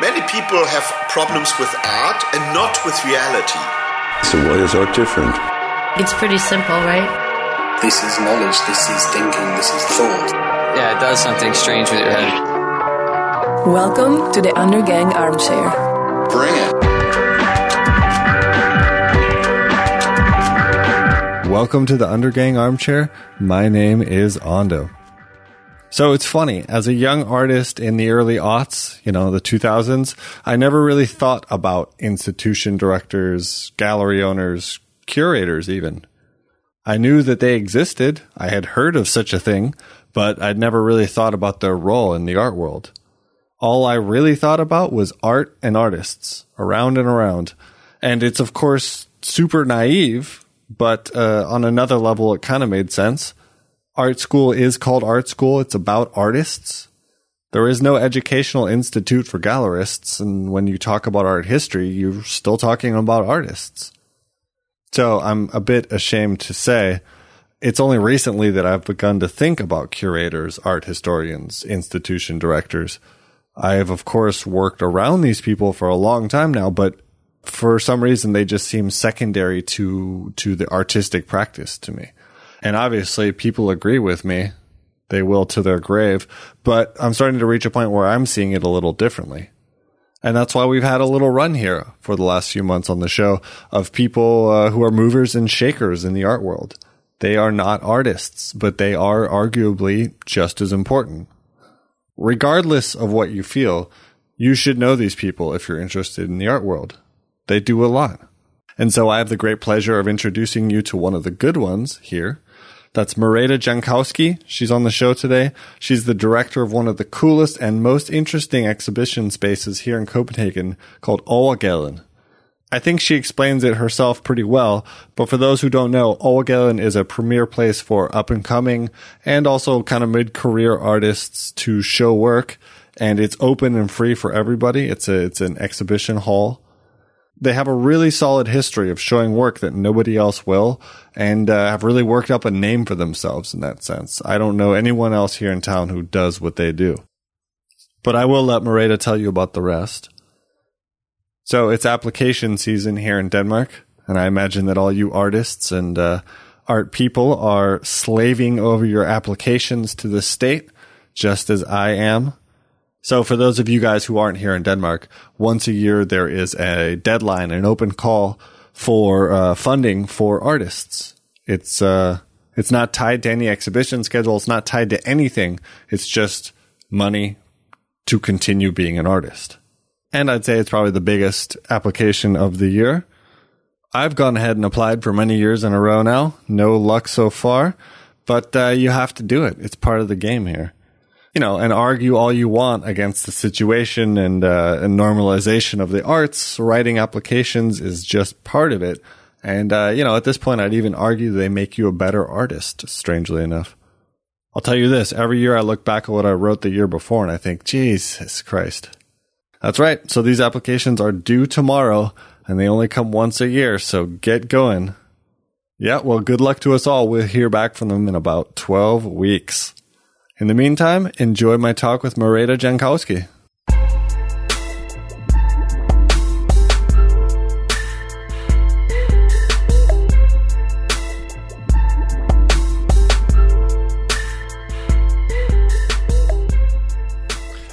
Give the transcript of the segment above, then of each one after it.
Many people have problems with art and not with reality. So why is art different? It's pretty simple, right? This is knowledge, this is thinking, this is thought. Yeah, it does something strange with your head. Welcome to the Undergang Armchair. Bring it. Welcome to the Undergang Armchair. My name is Ando. So it's funny, as a young artist in the early aughts, you know, the 2000s, I never really thought about institution directors, gallery owners, curators even. I knew that they existed. I had heard of such a thing, but I'd never really thought about their role in the art world. All I really thought about was art and artists, around and around. And it's of course super naive, but uh, on another level, it kind of made sense art school is called art school. It's about artists. There is no educational institute for gallerists. And when you talk about art history, you're still talking about artists. So I'm a bit ashamed to say it's only recently that I've begun to think about curators, art historians, institution directors. I have, of course, worked around these people for a long time now, but for some reason they just seem secondary to, to the artistic practice to me. And obviously people agree with me. They will to their grave, but I'm starting to reach a point where I'm seeing it a little differently. And that's why we've had a little run here for the last few months on the show of people uh, who are movers and shakers in the art world. They are not artists, but they are arguably just as important. Regardless of what you feel, you should know these people if you're interested in the art world. They do a lot. And so I have the great pleasure of introducing you to one of the good ones here. That's Merete Jankowski. She's on the show today. She's the director of one of the coolest and most interesting exhibition spaces here in Copenhagen called Overgaden. I think she explains it herself pretty well, but for those who don't know, Overgaden is a premier place for up and coming and also kind of mid-career artists to show work, and it's open and free for everybody. It's a, it's an exhibition hall they have a really solid history of showing work that nobody else will and uh, have really worked up a name for themselves in that sense. I don't know anyone else here in town who does what they do. But I will let Merete tell you about the rest. So it's application season here in Denmark, and I imagine that all you artists and uh, art people are slaving over your applications to the state, just as I am. So for those of you guys who aren't here in Denmark, once a year there is a deadline, an open call for uh, funding for artists. It's uh, it's not tied to any exhibition schedule. It's not tied to anything. It's just money to continue being an artist. And I'd say it's probably the biggest application of the year. I've gone ahead and applied for many years in a row now. No luck so far, but uh, you have to do it. It's part of the game here you know, and argue all you want against the situation and, uh, and normalization of the arts, writing applications is just part of it. And, uh, you know, at this point, I'd even argue they make you a better artist, strangely enough. I'll tell you this every year I look back at what I wrote the year before and I think, Jesus Christ. That's right. So these applications are due tomorrow and they only come once a year. So get going. Yeah. Well, good luck to us all. We'll hear back from them in about 12 weeks. In the meantime, enjoy my talk with Merete Jankowski.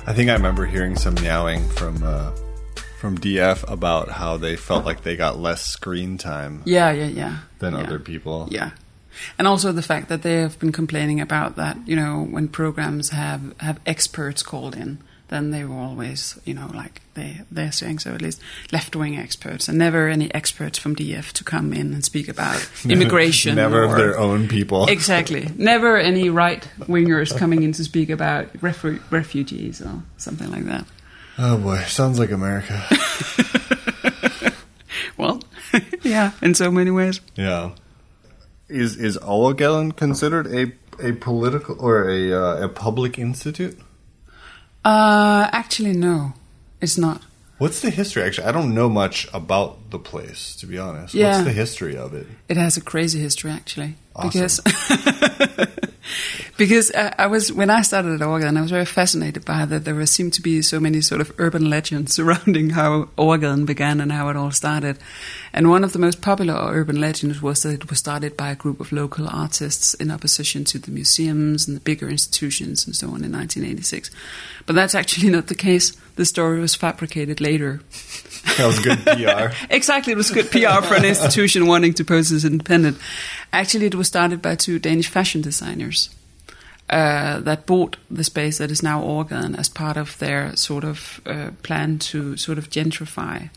I think I remember hearing some meowing from uh, from DF about how they felt like they got less screen time. Yeah, yeah, yeah. Than yeah. other people. Yeah and also the fact that they have been complaining about that. You know, when programs have have experts called in, then they were always, you know, like they they're saying so at least left wing experts, and never any experts from DF to come in and speak about immigration. never of their own people. Exactly. Never any right wingers coming in to speak about refu- refugees or something like that. Oh boy, sounds like America. well, yeah, in so many ways. Yeah. Is is Overgaden considered a a political or a uh, a public institute? Uh, actually, no, it's not. What's the history? Actually, I don't know much about the place, to be honest. Yeah. What's the history of it? It has a crazy history, actually. Because because uh, I was when I started at Overgaden, I was very fascinated by that there seemed to be so many sort of urban legends surrounding how Overgaden began and how it all started. And one of the most popular urban legends was that it was started by a group of local artists in opposition to the museums and the bigger institutions and so on in 1986. But that's actually not the case. The story was fabricated later. That was good PR. exactly, it was good PR for an institution wanting to pose as independent. Actually, it was started by two Danish fashion designers uh, that bought the space that is now Overgaden as part of their sort of uh, plan to sort of gentrify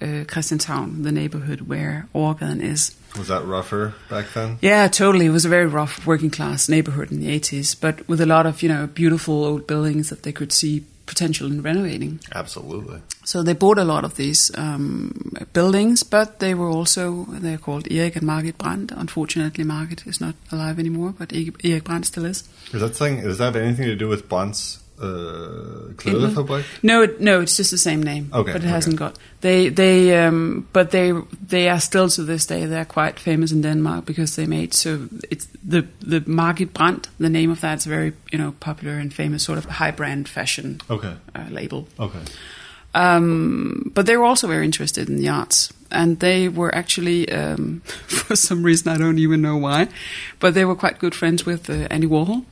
uh, the neighborhood where Overgaden is. Was that rougher back then? Yeah, totally. It was a very rough working class neighborhood in the 80s, but with a lot of, you know, beautiful old buildings that they could see potential in renovating. Absolutely. So they bought a lot of these um, buildings, but they were also they're called Erik and Margit Brandt. Unfortunately, Margit is not alive anymore, but Erik Brandt still is. Is that thing? Does that have anything to do with Brandt's uh, Klædefabrik? No, it, no, it's just the same name. Okay, but it okay. hasn't got they they um, but they they are still to this day they're quite famous in Denmark because they made so it's the the Margit Brandt the name of that's very you know popular and famous sort of high brand fashion Okay. uh, label. Okay. Um, but they were also very interested in the arts, and they were actually, um, for some reason I don't even know why, but they were quite good friends with uh, Andy Warhol,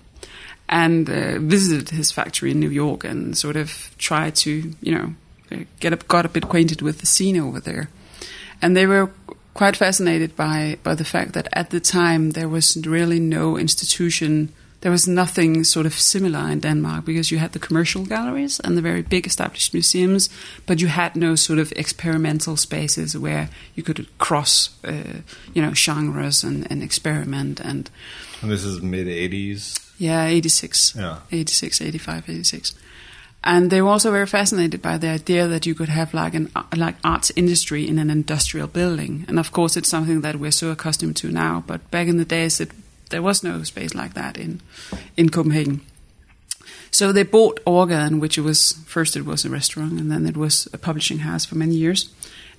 and uh, visited his factory in New York and sort of tried to, you know, get a, got a bit acquainted with the scene over there, and they were quite fascinated by by the fact that at the time there was really no institution there was nothing sort of similar in Denmark because you had the commercial galleries and the very big established museums, but you had no sort of experimental spaces where you could cross, uh, you know, genres and, and experiment and And this is mid '80s. Yeah, 86, Yeah. 86, 85, 86. And they were also very fascinated by the idea that you could have like an like arts industry in an industrial building. And of course, it's something that we're so accustomed to now. But back in the days, it, there was no space like that in in Copenhagen. So they bought Overgaden, which it was first it was a restaurant, and then it was a publishing house for many years.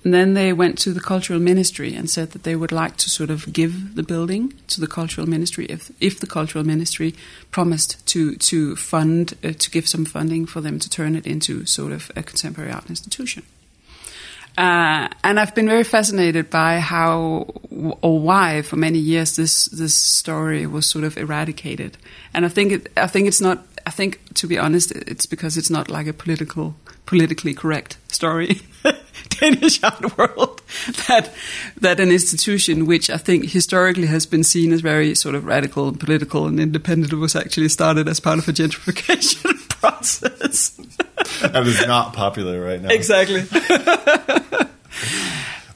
And then they went to the cultural ministry and said that they would like to sort of give the building to the cultural ministry if if the cultural ministry promised to to fund uh, to give some funding for them to turn it into sort of a contemporary art institution. Uh, and I've been very fascinated by how or why for many years this this story was sort of eradicated. And I think it, I think it's not. I think to be honest, it's because it's not like a political politically correct story. Danish art world that that an institution which I think historically has been seen as very sort of radical and political and independent was actually started as part of a gentrification process. That is not popular right now. exactly.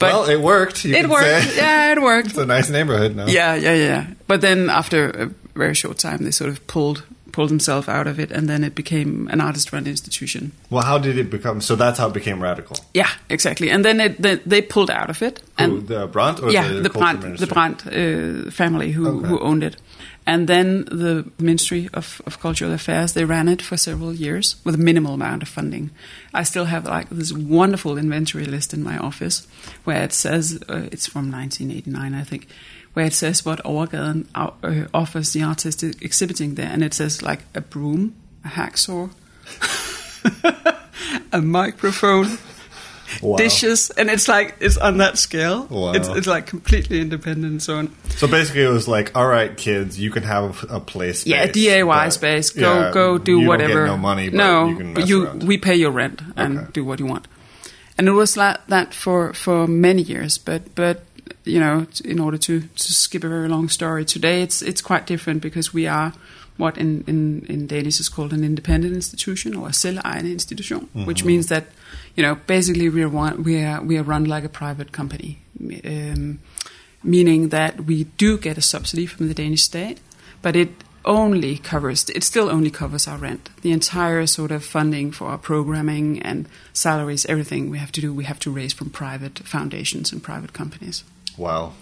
But well, it worked. It worked. Say. Yeah, it worked. It's a nice neighborhood now. Yeah, yeah, yeah. But then after a very short time, they sort of pulled pulled themselves out of it, and then it became an artist-run institution. Well, how did it become? So that's how it became radical. Yeah, exactly. And then it, they, they pulled out of it. Who, And the Brandt or yeah, the, the, Brandt, ministry? the Brandt uh, family who, Okay. who owned it. And then the Ministry of, of Cultural Affairs, they ran it for several years with a minimal amount of funding. I still have like this wonderful inventory list in my office where it says, uh, it's from 1989, I think, where it says what Overgaden uh, offers the artist exhibiting there. And it says like a broom, a hacksaw, a microphone, Wow. dishes, and it's like it's on that scale. Wow. It's, it's like completely independent and so on. So basically, it was like, all right, kids, you can have a place. Yeah, space, DIY space. Go yeah, go do you don't whatever. get no money, but no, you but you we pay your rent and Okay. do what you want. And it was like that for for many years. But but you know, in order to to skip a very long story, today it's it's quite different because we are what in, in, in Danish is called an independent institution or a selvejende institution, which means that you know basically we are one, we are we are run like a private company, um, meaning that we do get a subsidy from the Danish state, but it only covers it still only covers our rent. The entire sort of funding for our programming and salaries, everything we have to do, we have to raise from private foundations and private companies. Wow.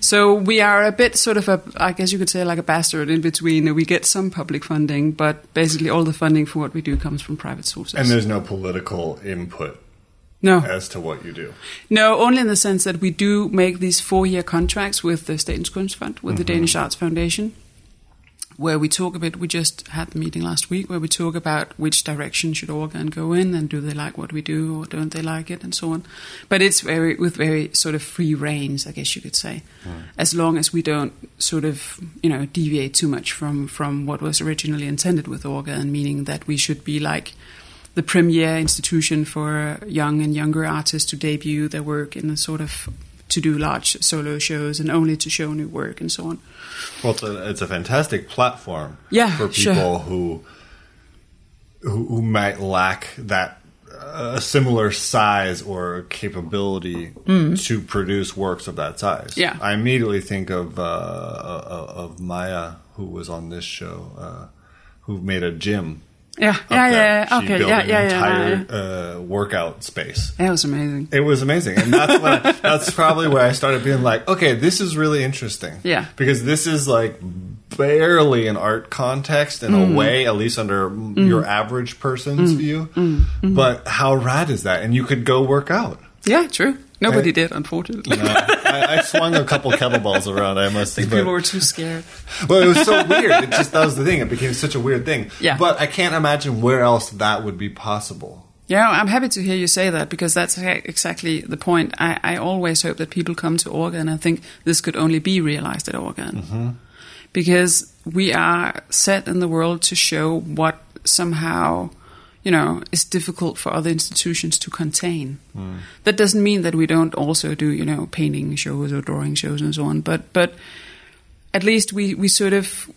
So we are a bit sort of a, I guess you could say, like a bastard in between. We get some public funding, but basically all the funding for what we do comes from private sources. And there's no political input No. as to what you do. No, only in the sense that we do make these four-year contracts with the Statens Kunstfond, with the mm-hmm. Danish Arts Foundation, where we talk a bit. We just had the meeting last week where we talk about which direction should Overgaden go in, and do they like what we do or don't they like it, and so on. But it's very with very sort of free reins, I guess you could say, as long as we don't sort of you know deviate too much from from what was originally intended with Overgaden, meaning that we should be like the premier institution for young and younger artists to debut their work in a sort of to do large solo shows and only to show new work and so on. Well, it's a, it's a fantastic platform Yeah, for sure. people who, who who might lack that uh, a similar size or capability to produce works of that size. Mm. Yeah. I immediately think of uh, uh, of Maya, who was on this show, uh, who made a gym. Yeah, yeah, there. yeah. She Okay, built yeah, an yeah, yeah, entire yeah. Uh, workout space. That was amazing. It was amazing, and that's when I, that's probably where I started being like, okay, this is really interesting. Yeah. because this is like barely an art context in Mm. a way, at least under your average person's view. Mm. But how rad is that? And you could go work out. Yeah, true. Nobody Hey. did, unfortunately. No, I, I swung a couple kettlebells around. I must I think admit. people were too scared. Well, it was so weird. It just that was the thing. It became such a weird thing. Yeah. But I can't imagine where else that would be possible. Yeah, I'm happy to hear you say that because that's exactly the point. I, I always hope that people come to Overgaden, and I think this could only be realized at Overgaden. Mm-hmm. Because we are set in the world to show what somehow, you know, is difficult for other institutions to contain. Hmm. That doesn't mean that we don't also do, you know, painting shows or drawing shows and so on, but, but at least we, we sort of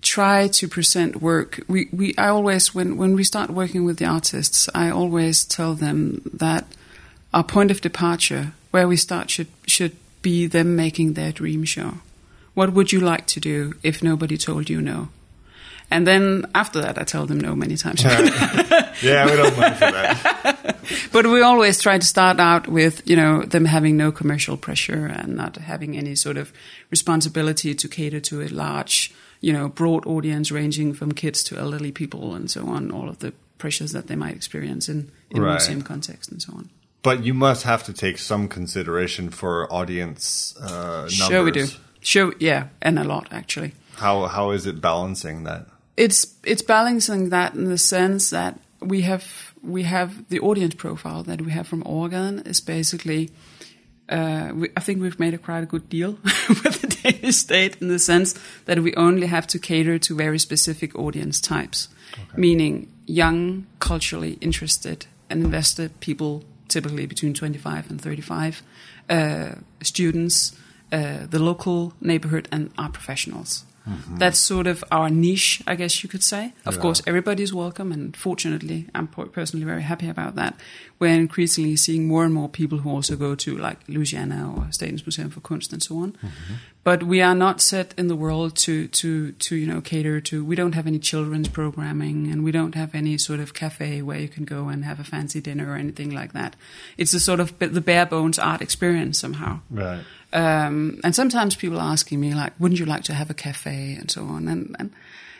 try to present work. We, we I always when when we start working with the artists, I always tell them that our point of departure, where we start, should should be them making their dream show. What would you like to do if nobody told you no? And then after that, I tell them no many times. Yeah, we don't mind for that. but we always try to start out with you know them having no commercial pressure and not having any sort of responsibility to cater to a large you know broad audience ranging from kids to elderly people and so on all of the pressures that they might experience in, in Right. museum context and so on But you must have to take some consideration for audience uh, numbers. sure we do sure yeah and a lot actually How how is it balancing that? It's it's balancing that in the sense that we have we have the audience profile that we have from Overgaden is basically uh, we, I think we've made a quite a good deal with the Danish state in the sense that we only have to cater to very specific audience types, meaning young, culturally interested and invested people, typically between 25 and 35, uh, students, uh, the local neighborhood, and art professionals. Mm-hmm. That's sort of our niche, I guess you could say. Of course, everybody's welcome, and fortunately, I'm personally very happy about that. We're increasingly seeing more and more people who also go to like Louisiana or Statens Museum for Kunst and so on. Mm-hmm. But we are not set in the world to to to you know cater to. We don't have any children's programming, and we don't have any sort of cafe where you can go and have a fancy dinner or anything like that. It's a sort of the bare bones art experience somehow. Right. Um, and sometimes people are asking me like, "Wouldn't you like to have a cafe?" and so on. And, and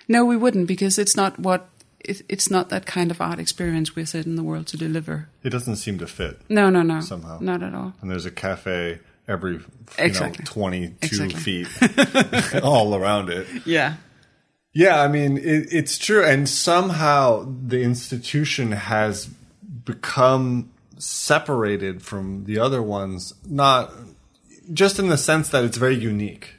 no, we wouldn't because it's not what it, it's not that kind of art experience we're set in the world to deliver. It doesn't seem to fit. No, no, no, Somehow. not at all. And there's a cafe every you Exactly. know, 22 Exactly. feet all around it. Yeah, Yeah, I mean, it, it's true. And somehow the institution has become separated from the other ones, not just in the sense that it's very unique.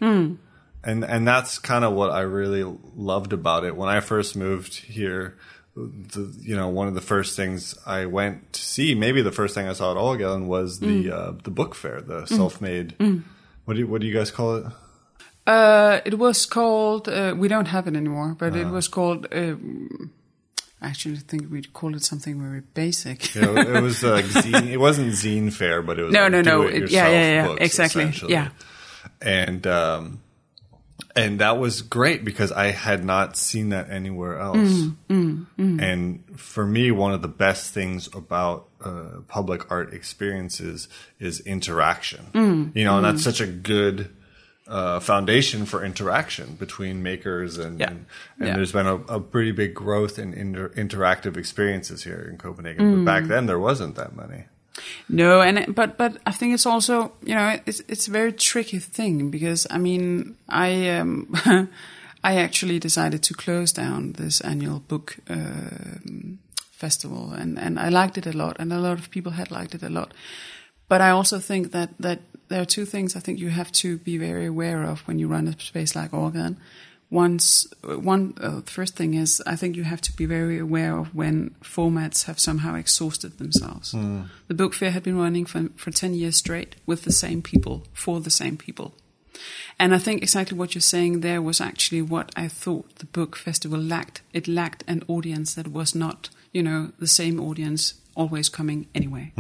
And, and that's kind of what I really loved about it. When I first moved here, the, you know, one of the first things I went to see, maybe the first thing I saw at Overgaden was the, uh, the book fair, the self-made, what do you, what do you guys call it? uh, it was called. Uh, we don't have it anymore, but it was called. Um, actually, think we'd call it something very basic. Know, it was like zine. It wasn't zine fair, but it was No, like no, no. do-it-yourself yeah, yeah, yeah. books, Exactly. Yeah. and um, and that was great because I had not seen that anywhere else. Mm, And for me, one of the best things about uh, public art experiences is interaction. Mm, You know, and that's such a good. Uh, foundation for interaction between makers and Yeah. and, and Yeah. there's been a, a pretty big growth in inter- interactive experiences here in Copenhagen. Mm. But back then there wasn't that many. No, and but but I think it's also you know it's it's a very tricky thing because I mean I um, I actually decided to close down this annual book um, festival and and I liked it a lot and a lot of people had liked it a lot, but I also think that that there are two things I think you have to be very aware of when you run a space like Overgaden. Once one uh, first thing is I think you have to be very aware of when formats have somehow exhausted themselves. The book fair had been running for for ten years straight with the same people for the same people. And I think exactly what you're saying there was actually what I thought the book festival lacked. It lacked an audience that was not, you know, the same audience always coming anyway.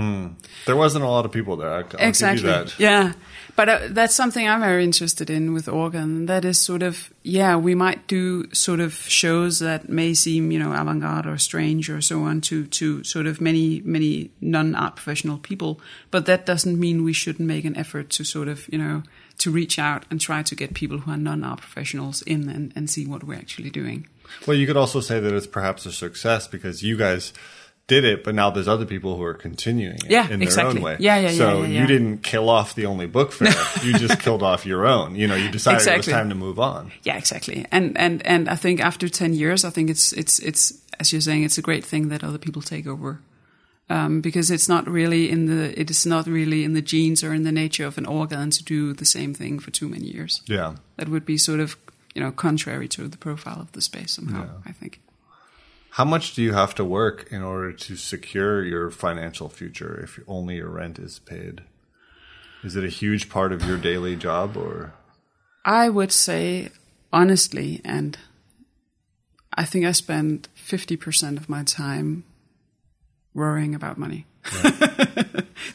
There wasn't a lot of people there. I'll, exactly. give you that. Yeah. But uh, that's something I'm very interested in with Overgaden. That is sort of, yeah, we might do sort of shows that may seem, you know, avant-garde or strange or so on to, to sort of many, many non-art professional people. But that doesn't mean we shouldn't make an effort to sort of, you know, to reach out and try to get people who are non-art professionals in and, and see what we're actually doing. Well, you could also say that it's perhaps a success because you guys did it, but now there's other people who are continuing it Yeah, in their exactly. own way. Yeah, yeah, So yeah, yeah, yeah. you didn't kill off the only book fair. you just killed off your own. You know, you decided it Exactly. was time to move on. Yeah, exactly. And and and I think after ten years, I think it's it's it's as you're saying, it's a great thing that other people take over. Um, because it's not really in the it is not really in the genes or in the nature of an Overgaden to do the same thing for too many years. Yeah. That would be sort of you know contrary to the profile of the space somehow. I think. How much do you have to work in order to secure your financial future if only your rent is paid? Is it a huge part of your daily job or? I would say honestly, and I think I spend fifty percent of my time worrying about money.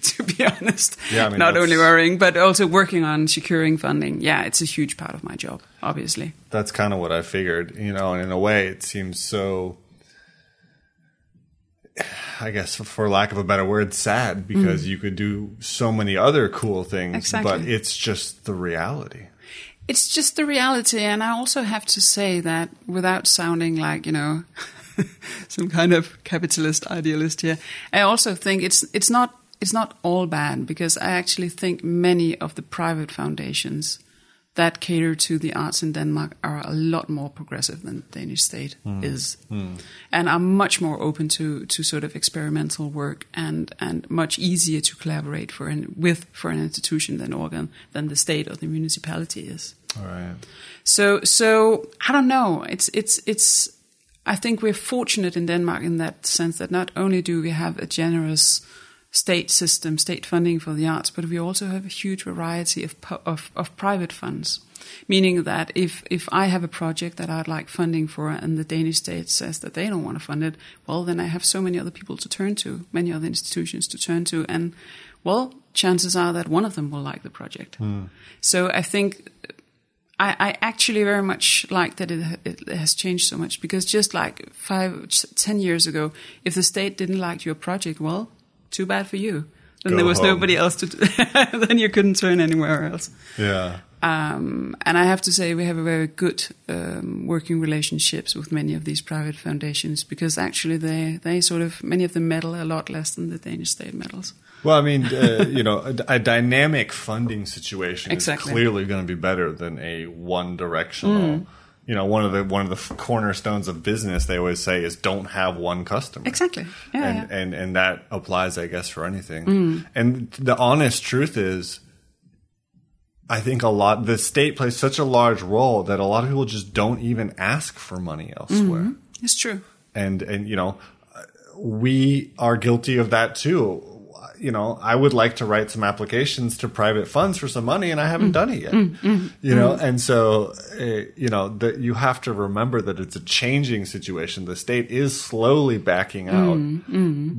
to be honest, Yeah, I mean, not that's- only worrying but also working on securing funding. Yeah, it's a huge part of my job, obviously. That's kind of what I figured, you know, and in a way it seems so I guess for lack of a better word sad because mm. you could do so many other cool things Exactly. but it's just the reality. It's just the reality, and I also have to say that without sounding like you know some kind of capitalist idealist here, I also think it's it's not it's not all bad because I actually think many of the private foundations that cater to the arts in Denmark are a lot more progressive than the Danish state hmm. is, hmm. and are much more open to to sort of experimental work and and much easier to collaborate for an, with for an institution than Overgaden than the state or the municipality is. All right. So so I don't know. It's it's it's. I think we're fortunate in Denmark in that sense that not only do we have a generous state system, state funding for the arts, but we also have a huge variety of of, of private funds. Meaning that if if I have a project that I'd like funding for, and the Danish state says that they don't want to fund it, well, then I have so many other people to turn to, many other institutions to turn to, and well, chances are that one of them will like the project. Hmm. So I think I, I actually very much like that it, it has changed so much because just like five, ten years ago, if the state didn't like your project, well, too bad for you. Then Go there was home. nobody else to. then you couldn't turn anywhere else. Yeah. Um, and I have to say, we have a very good um, working relationships with many of these private foundations because actually they they sort of many of them meddle a lot less than the Danish state meddles. Well, I mean, uh, you know, a, a dynamic funding situation Exactly. is clearly going to be better than a one-directional. You know, one of the one of the cornerstones of business they always say is don't have one customer. Exactly. Yeah, and, yeah. Mm. and and that applies, I guess, for anything. And the honest truth is, I think a lot the state plays such a large role that a lot of people just don't even ask for money elsewhere It's true. and and you know we are guilty of that too you know i would like to write some applications to private funds for some money and i haven't mm. done it yet. Mm, mm, you know and so uh, you know that you have to remember that it's a changing situation. The state is slowly backing out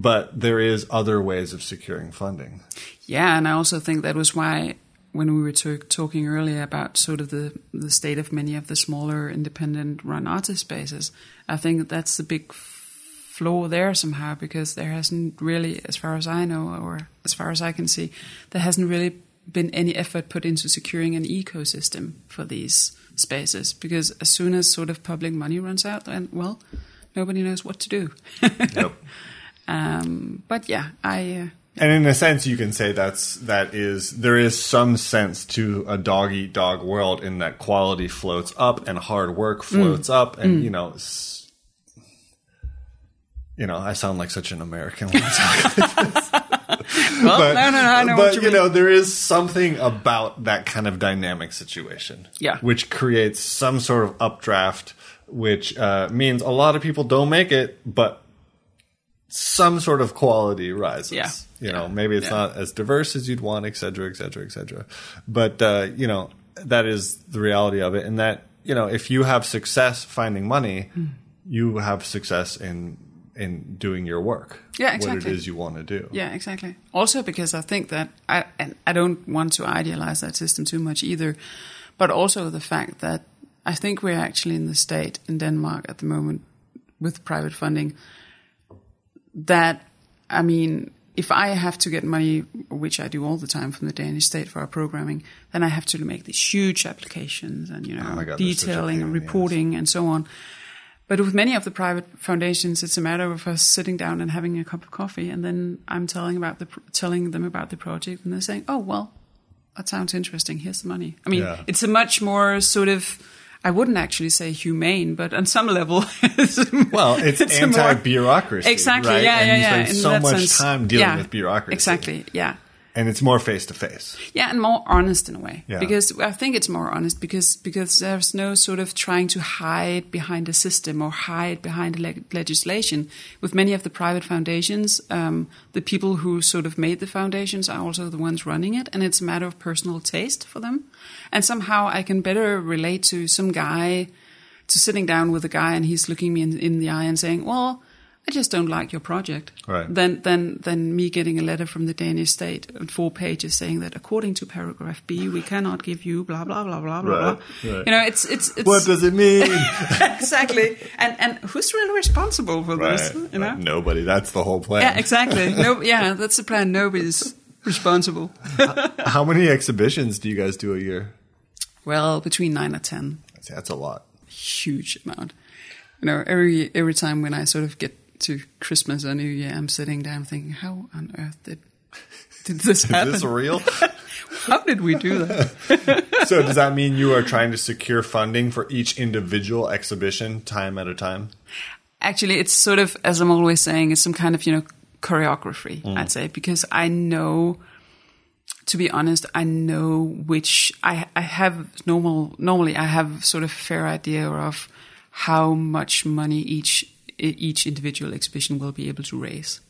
but there is other ways of securing funding. Yeah, and I also think that was why when we were to- talking earlier about sort of the the state of many of the smaller independent run artist spaces, I think that's the big flaw there somehow because there hasn't really, as far as I know or as far as I can see, there hasn't really been any effort put into securing an ecosystem for these spaces. Because as soon as sort of public money runs out, then well, nobody knows what to do. yep Um, but yeah, I uh, And in a sense, you can say that's that is there is some sense to a dog eat dog world in that quality floats up and hard work floats up, and you know, s- you know, I sound like such an American. when I talk like this. Well, but, no, no, no, I know but you, you know, there is something about that kind of dynamic situation, Yeah. which creates some sort of updraft, which uh, means a lot of people don't make it, but some sort of quality rises. Yeah. You know, maybe it's Yeah. not as diverse as you'd want, et cetera, et cetera, et cetera. But, uh, you know, that is the reality of it. And that, you know, if you have success finding money, Hmm. you have success in, in doing your work. Yeah, exactly. What it is you want to do. Yeah, exactly. Also because I think that I and I don't want to idealize that system too much either, but also the fact that I think we're actually in the state in Denmark at the moment with private funding that I mean if I have to get money, which I do all the time from the Danish state for our programming, then I have to make these huge applications and you know Oh God, that's such a detailing and in the ass. reporting and so on. But with many of the private foundations, it's a matter of us sitting down and having a cup of coffee, and then I'm telling about the telling them about the project, and they're saying, "Oh well, that sounds interesting. Here's the money." I mean, Yeah. it's a much more sort of. I wouldn't actually say humane, but on some level, it's, Well, it's, more- anti-bureaucracy, Exactly. right? Yeah, and yeah, you yeah. spend so much sense. time dealing Yeah, with bureaucracy. Exactly. Yeah. And it's more face to face. Yeah, and more honest in a way. Yeah. Because I think it's more honest because because there's no sort of trying to hide behind a system or hide behind le- legislation. With many of the private foundations, um, the people who sort of made the foundations are also the ones running it, and it's a matter of personal taste for them. And somehow I can better relate to some guy, to sitting down with a guy and he's looking me in, in the eye and saying, "Well." I just don't like your project. Right. Than than than me getting a letter from the Danish state on four pages saying that according to paragraph B, we cannot give you blah blah blah blah blah Right, blah. right. You know, it's it's it's What does it mean? exactly. And and who's really responsible for right, this? You know. right. Nobody. That's the whole plan. Yeah, exactly. No, yeah, that's the plan. Nobody's responsible. How many exhibitions do you guys do a year? well, between nine and ten, That's a lot. huge amount. You know, every every time when I sort of get to Christmas or New Year, I'm sitting down thinking, how on earth did did this happen? Is this real? How did we do that? so does that mean you are trying to secure funding for each individual exhibition time at a time? Actually, it's sort of, as I'm always saying, it's some kind of, you know, choreography, mm. I'd say, because I know, to be honest, I know which, I, I have normal, normally I have sort of a fair idea of how much money each, each individual exhibition will be able to raise.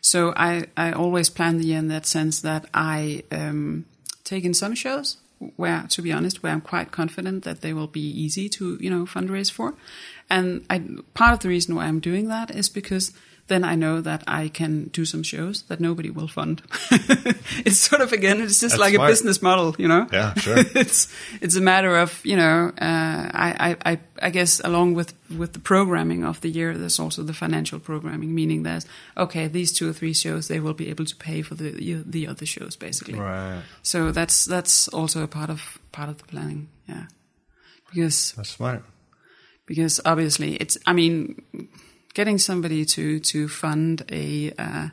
So I, I always plan the year in that sense that I um, take in some shows where, to be honest, where I'm quite confident that they will be easy to, you know, fundraise for. And I, part of the reason why I'm doing that is because then I know that I can do some shows that nobody will fund. it's sort of again, it's just That's like smart. a business model, you know. Yeah, sure. it's it's a matter of you know, uh, I, I I I guess along with with the programming of the year, there's also the financial programming, meaning there's okay, these two or three shows they will be able to pay for the the other shows basically. Right. So that's that's also a part of part of the planning, yeah. Because That's smart. because obviously it's i mean getting somebody to to fund a uh,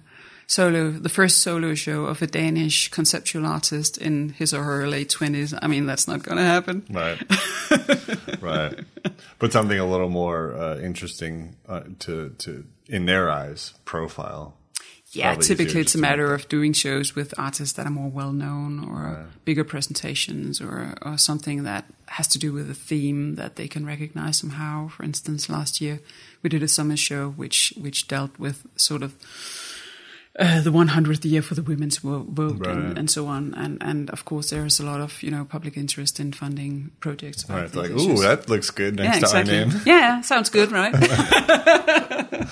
solo the first solo show of a danish conceptual artist in his or her late 20s i mean that's not going to happen Right. right. But something a little more uh, interesting uh, to to in their eyes profile. yeah Probably typically it's a matter of doing shows with artists that are more well known or bigger presentations or or something that has to do with a theme that they can recognize somehow for instance last year we did a summer show which which dealt with sort of uh, the 100th year for the women's vote Right. and, and so on. And and of course there is a lot of you know public interest in funding projects. about Right. Like, issues. ooh, that looks good next yeah, to our name. Yeah, sounds good, right?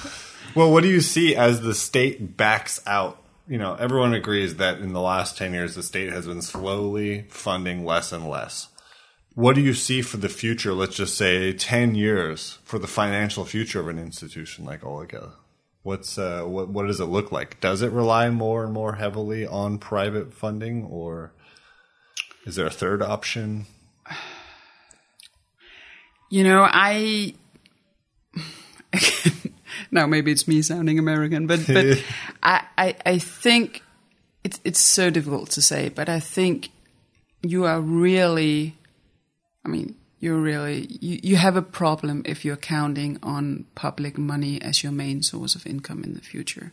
Well, what do you see as the state backs out? You know, everyone agrees that in the last 10 years, the state has been slowly funding less and less. What do you see for the future, let's just say 10 years, for the financial future of an institution like Overgaden? What's, uh, what, what does it look like? Does it rely more and more heavily on private funding, or is there a third option? You know, I now maybe it's me sounding American, but but I, I I think it's it's so difficult to say, but I think you are really, I mean, you're really you, you have a problem if you're counting on public money as your main source of income in the future,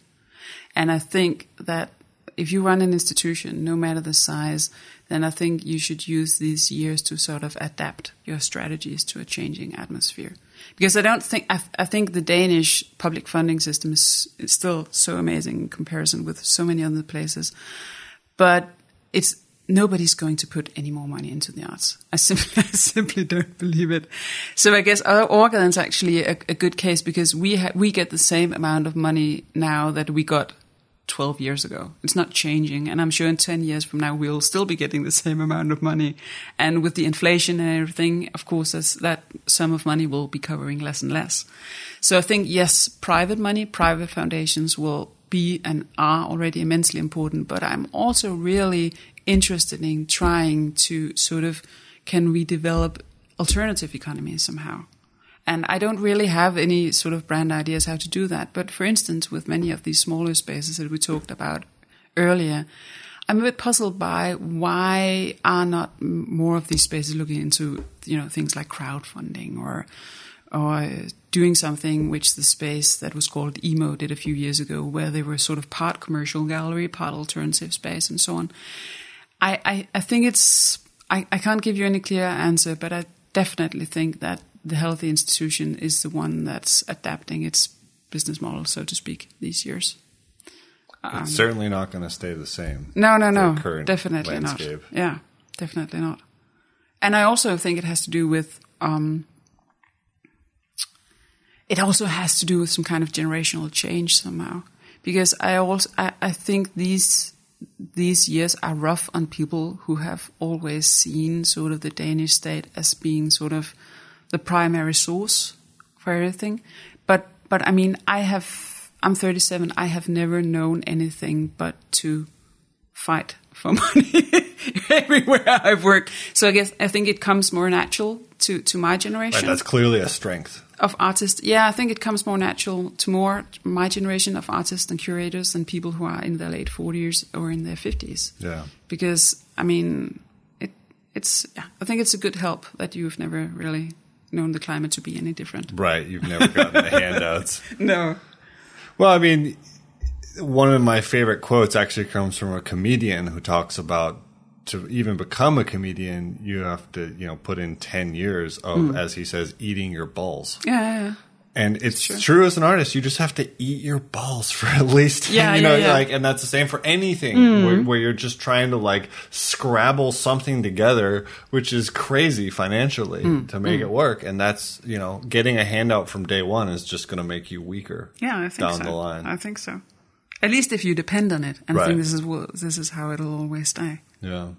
and I think that if you run an institution, no matter the size, then I think you should use these years to sort of adapt your strategies to a changing atmosphere. Because I don't think, I, I think the Danish public funding system is, is still so amazing in comparison with so many other places. But it's, nobody's going to put any more money into the arts. I simply, I simply don't believe it. So I guess our Overgaden's actually a, a good case because we ha- we get the same amount of money now that we got 12 years ago. It's not changing. And I'm sure in 10 years from now, we'll still be getting the same amount of money. And with the inflation and everything, of course, that sum of money will be covering less and less. So I think, yes, private money, private foundations will be and are already immensely important. But I'm also really interested in trying to sort of, can we develop alternative economies somehow? And I don't really have any sort of brand ideas how to do that. But for instance, with many of these smaller spaces that we talked about earlier, I'm a bit puzzled by why are not more of these spaces looking into you know things like crowdfunding or or doing something which the space that was called emo did a few years ago, where they were sort of part commercial gallery, part alternative space, and so on. I, I, I think it's I, I can't give you any clear answer, but I definitely think that the healthy institution is the one that's adapting its business model, so to speak, these years. Um, it's certainly not going to stay the same. No, no, no, definitely landscape. not. Yeah, definitely not. And I also think it has to do with. Um, it also has to do with some kind of generational change somehow, because I also I, I think these these years are rough on people who have always seen sort of the Danish state as being sort of the primary source for everything. But but I mean, I have I'm 37. I have never known anything but to fight for money everywhere I've worked. So I guess I think it comes more natural to to my generation. Right, that's clearly a strength of artists. Yeah, I think it comes more natural to more my generation of artists and curators and people who are in their late 40s or in their 50s. Yeah, because I mean, it it's yeah, I think it's a good help that you've never really known the climate to be any different. Right. You've never gotten the handouts. No. Well, I mean, one of my favorite quotes actually comes from a comedian who talks about to even become a comedian, you have to, you know, put in 10 years of, mm. as he says, eating your balls. Yeah. And it's true. true. as an artist, you just have to eat your balls for at least, yeah, you know, yeah, yeah. like, and that's the same for anything mm. where, where, you're just trying to like scrabble something together, which is crazy financially mm. to make mm. it work. And that's, you know, getting a handout from day one is just going to make you weaker. Yeah, I think down so. the line. I think so. At least if you depend on it, and right. I think this is this is how it'll always stay. Yeah.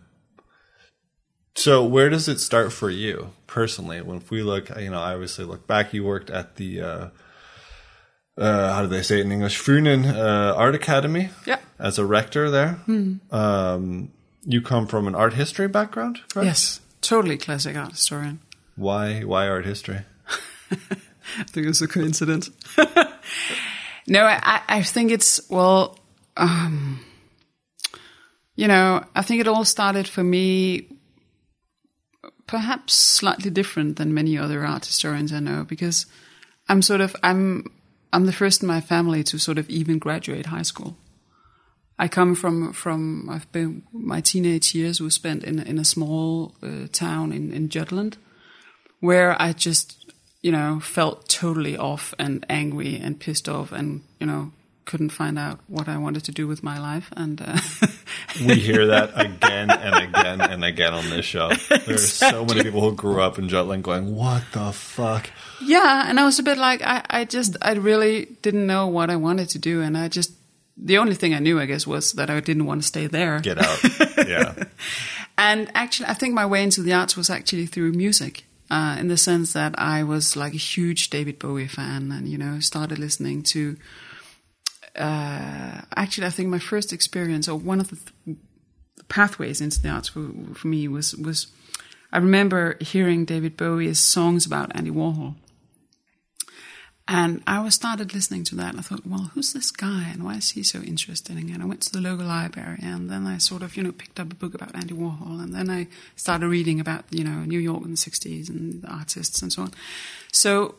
So where does it start for you personally? When if we look, you know, I obviously look back. You worked at the uh, uh, how do they say it in English? Funen uh, Art Academy. Yeah. As a rector there. Mm. Um, you come from an art history background? Yes, totally classic art historian. Why? Why art history? I think it's a coincidence. no, I, I think it's well. Um, you know, I think it all started for me perhaps slightly different than many other art historians I know because I'm sort of I'm I'm the first in my family to sort of even graduate high school. I come from from I've been my teenage years were spent in in a small uh, town in in Jutland, where I just you know felt totally off and angry and pissed off and you know couldn't find out what I wanted to do with my life. And uh, we hear that again and again and again on this show. There exactly. are so many people who grew up in Jutland going, "What the fuck?" Yeah, and I was a bit like, I, I just, I really didn't know what I wanted to do, and I just, the only thing I knew, I guess, was that I didn't want to stay there. Get out. Yeah. and actually, I think my way into the arts was actually through music. Uh, in the sense that I was like a huge David Bowie fan, and you know, started listening to uh, actually, I think my first experience, or one of the th- pathways into the arts for, for me, was was I remember hearing David Bowie's songs about Andy Warhol, And I was started listening to that, and I thought, well, who's this guy, and why is he so interesting? And I went to the local library, and then I sort of, you know, picked up a book about Andy Warhol, and then I started reading about, you know, New York in the '60s and the artists and so on. So,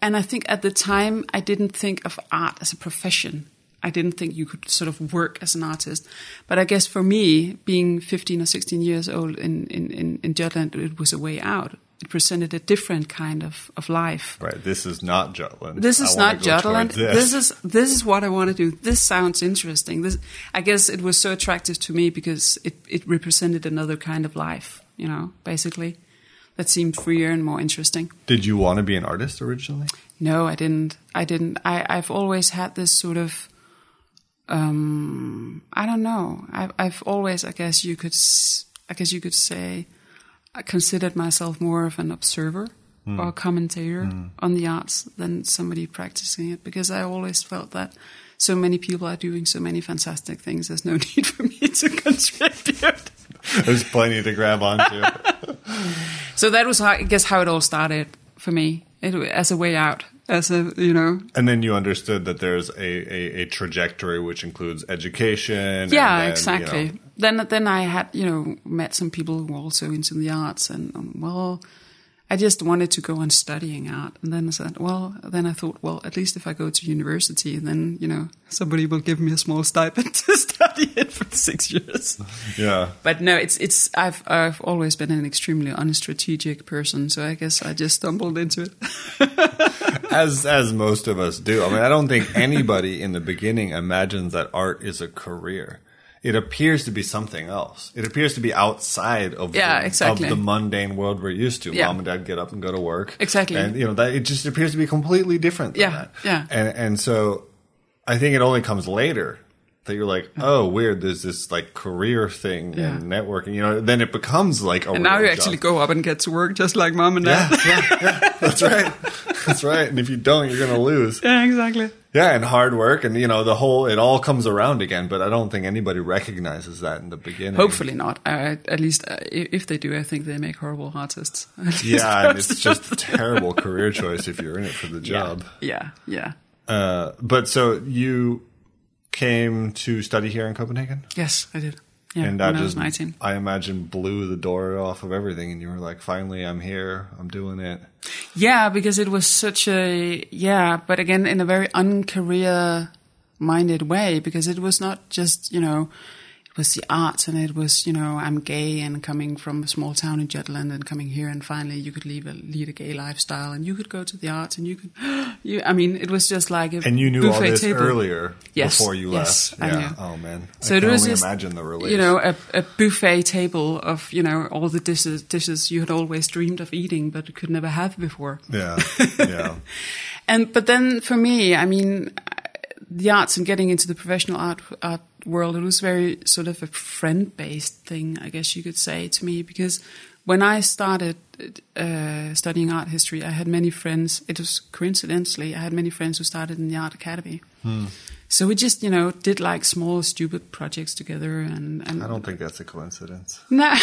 and I think at the time I didn't think of art as a profession. I didn't think you could sort of work as an artist. But I guess for me, being 15 or 16 years old in, in, in, in Jutland, it was a way out. It presented a different kind of, of life. Right. This is not Jutland. This is I not Jutland. towards This. is this is what I want to do. This sounds interesting. This, I guess it was so attractive to me because it, it represented another kind of life, you know, basically. That seemed freer and more interesting. Did you want to be an artist originally? No, I didn't. I didn't. I, I've always had this sort of, um, I don't know. I've, I've always, I guess you could, I guess you could say, I considered myself more of an observer or a hmm. commentator hmm. on the arts than somebody practicing it because I always felt that so many people are doing so many fantastic things. There's no need for me to contribute. There's plenty to grab onto. So that was, how, I guess, how it all started for me. It, as a way out, as a you know, and then you understood that there's a, a, a trajectory which includes education. yeah and then, exactly you know, then then i had you know met some people who were also into the arts and um, well i just wanted to go on studying art and then i said well then i thought well at least if i go to university then you know somebody will give me a small stipend to study it for six years yeah. but no it's it's i've i've always been an extremely unstrategic person so i guess i just stumbled into it as as most of us do. I mean, I don't think anybody in the beginning imagines that art is a career. It appears to be something else. It appears to be outside of Yeah, the, exactly. of the mundane world we're used to. Yeah. Mom and dad get up and go to work. Exactly. and you know that it just appears to be completely different. Than Yeah, that. yeah. and and so I think it only comes later that you're like, mm-hmm. oh, weird. There's this like career thing Yeah. and networking. You know, then it becomes like a and now you job. actually go up and get to work just like mom and dad Yeah, yeah, yeah. That's right. That's right. And if you don't, you're gonna lose. yeah exactly Yeah, and hard work, and you know the whole it all comes around again. But I don't think anybody recognizes that in the beginning. Hopefully not. I, at least uh, if they do, I think they make horrible artists. Yeah, and it's just a terrible career choice if you're in it for the job. Yeah, yeah. Uh, but so you came to study here in Copenhagen, Yes, I did. Yeah, and that when I. I imagine blew the door off of everything, and you were like, "Finally, I'm here. I'm doing it." Yeah, because it was such a yeah, but again in a very uncareer minded way because it was not just you know was the arts and it was you know I'm gay and coming from a small town in Jutland and coming here and finally you could lead a lead a gay lifestyle and you could go to the arts and you could you I mean it was just like a And you knew all this table. earlier Yes, before you yes, left. Yeah. Oh man. So I it was just, imagine the relief. you know, a, a buffet table of you know all the dishes dishes you had always dreamed of eating but could never have before. Yeah. Yeah. And but then for me, I mean, the arts and getting into the professional art art world, it was very sort of a friend based thing, I guess you could say to me, because when I started uh, studying art history, I had many friends. It was coincidentally, I had many friends who started in the art academy. So we just, you know, did like small, stupid projects together, and, and I don't think that's a coincidence. no.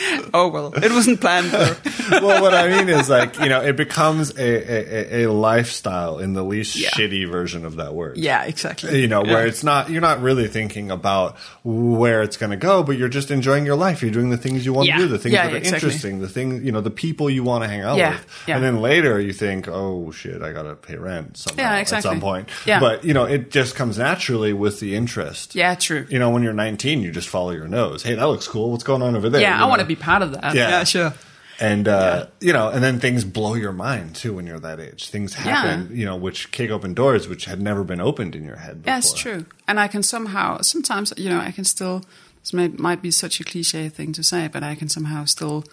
oh well, it wasn't planned for. well, what I mean is like you know, it becomes a a, a lifestyle in the least Yeah. shitty version of that word. Yeah, exactly. You know, where Yeah. it's not you're not really thinking about where it's going to go, but you're just enjoying your life. You're doing the things you want Yeah. to do, the things that are exactly. interesting, the thing you know, the people you want to hang out with. And then later you think, oh shit, I got to pay rent somehow Yeah, at some point. Yeah. But you know, it just comes naturally with the interest. Yeah, true. You know, when you're 19, you just follow your nose. Hey, that looks cool. What's going on over there? Yeah, You I want to? Be part of that. Yeah. Yeah, sure. And uh, you know, and then things blow your mind too when you're that age. Things happen, you know, which kick open doors which had never been opened in your head before. Yeah, it's true. And I can somehow, sometimes, you know, I can still, this may, might be such a cliche thing to say, but I can somehow still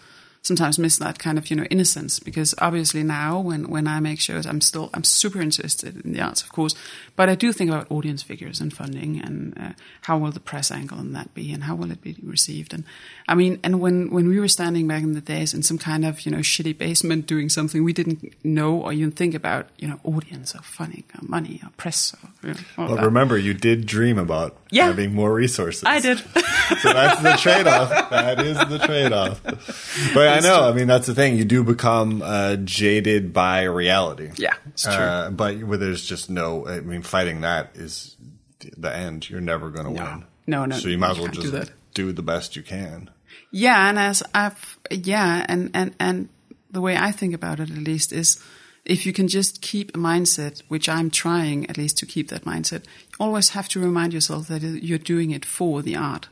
sometimes miss that kind of, you know, innocence because obviously now when, when I make shows, I'm still, I'm super interested in the arts, of course, but I do think about audience figures and funding and uh, how will the press angle on that be and how will it be received. And I mean, and when, when we were standing back in the days in some kind of, you know, shitty basement doing something, we didn't know or even think about, you know, audience or funding or money or press or, you know, But that. remember, you did dream about Yeah. having more resources. I did. so that's the trade-off. That is the trade-off. But I know. true. I mean, that's the thing. You do become uh, jaded by reality. Yeah, it's true. Uh, but where there's just no. I mean, fighting that is the end. You're never going to No. win. No, no, So you might as well just do that. do the best you can. Yeah, and as I've yeah, and and and the way I think about it at least is if you can just keep a mindset, which I'm trying at least to keep that mindset, you always have to remind yourself that you're doing it for the art.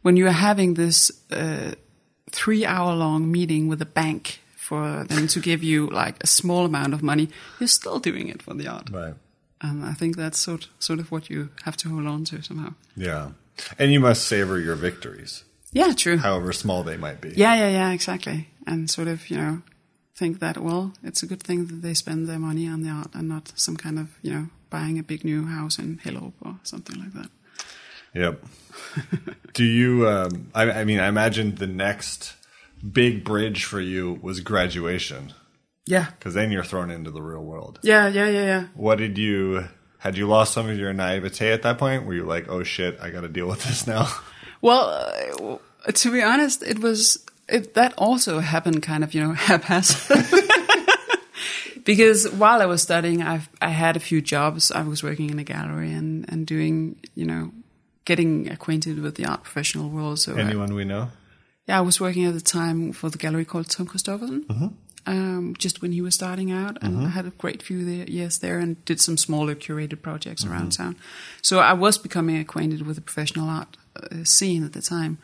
When you are having this uh, three hour long meeting with a bank for them to give you like a small amount of money, you're still doing it for the art. Right. And I think that's sort sort of what you have to hold on to somehow. Yeah. And you must savor your victories, Yeah, true. however small they might be. Yeah, yeah, yeah, exactly. And sort of, you know, think that, well, it's a good thing that they spend their money on the art and not some kind of, you know, buying a big new house in Hellerup or something like that. Yep. Do you? Um, I, I mean, I imagine the next big bridge for you was graduation, Yeah. because then you're thrown into the real world. Yeah, yeah, yeah, yeah. What did you? Had you lost some of your naivete at that point? Were you like, "Oh shit, I got to deal with this now"? Well, uh, to be honest, it was it, that also happened kind of you know haphazard. because while I was studying, I I had a few jobs. I was working in a gallery and and doing you know getting acquainted with the art professional world. So I- Anyone we know? yeah, I was working at the time for the gallery called Tom Christoffersen. Um, just when he was starting out, and I had a great few there, years there, and did some smaller curated projects around town. So I was becoming acquainted with the professional art scene at the time.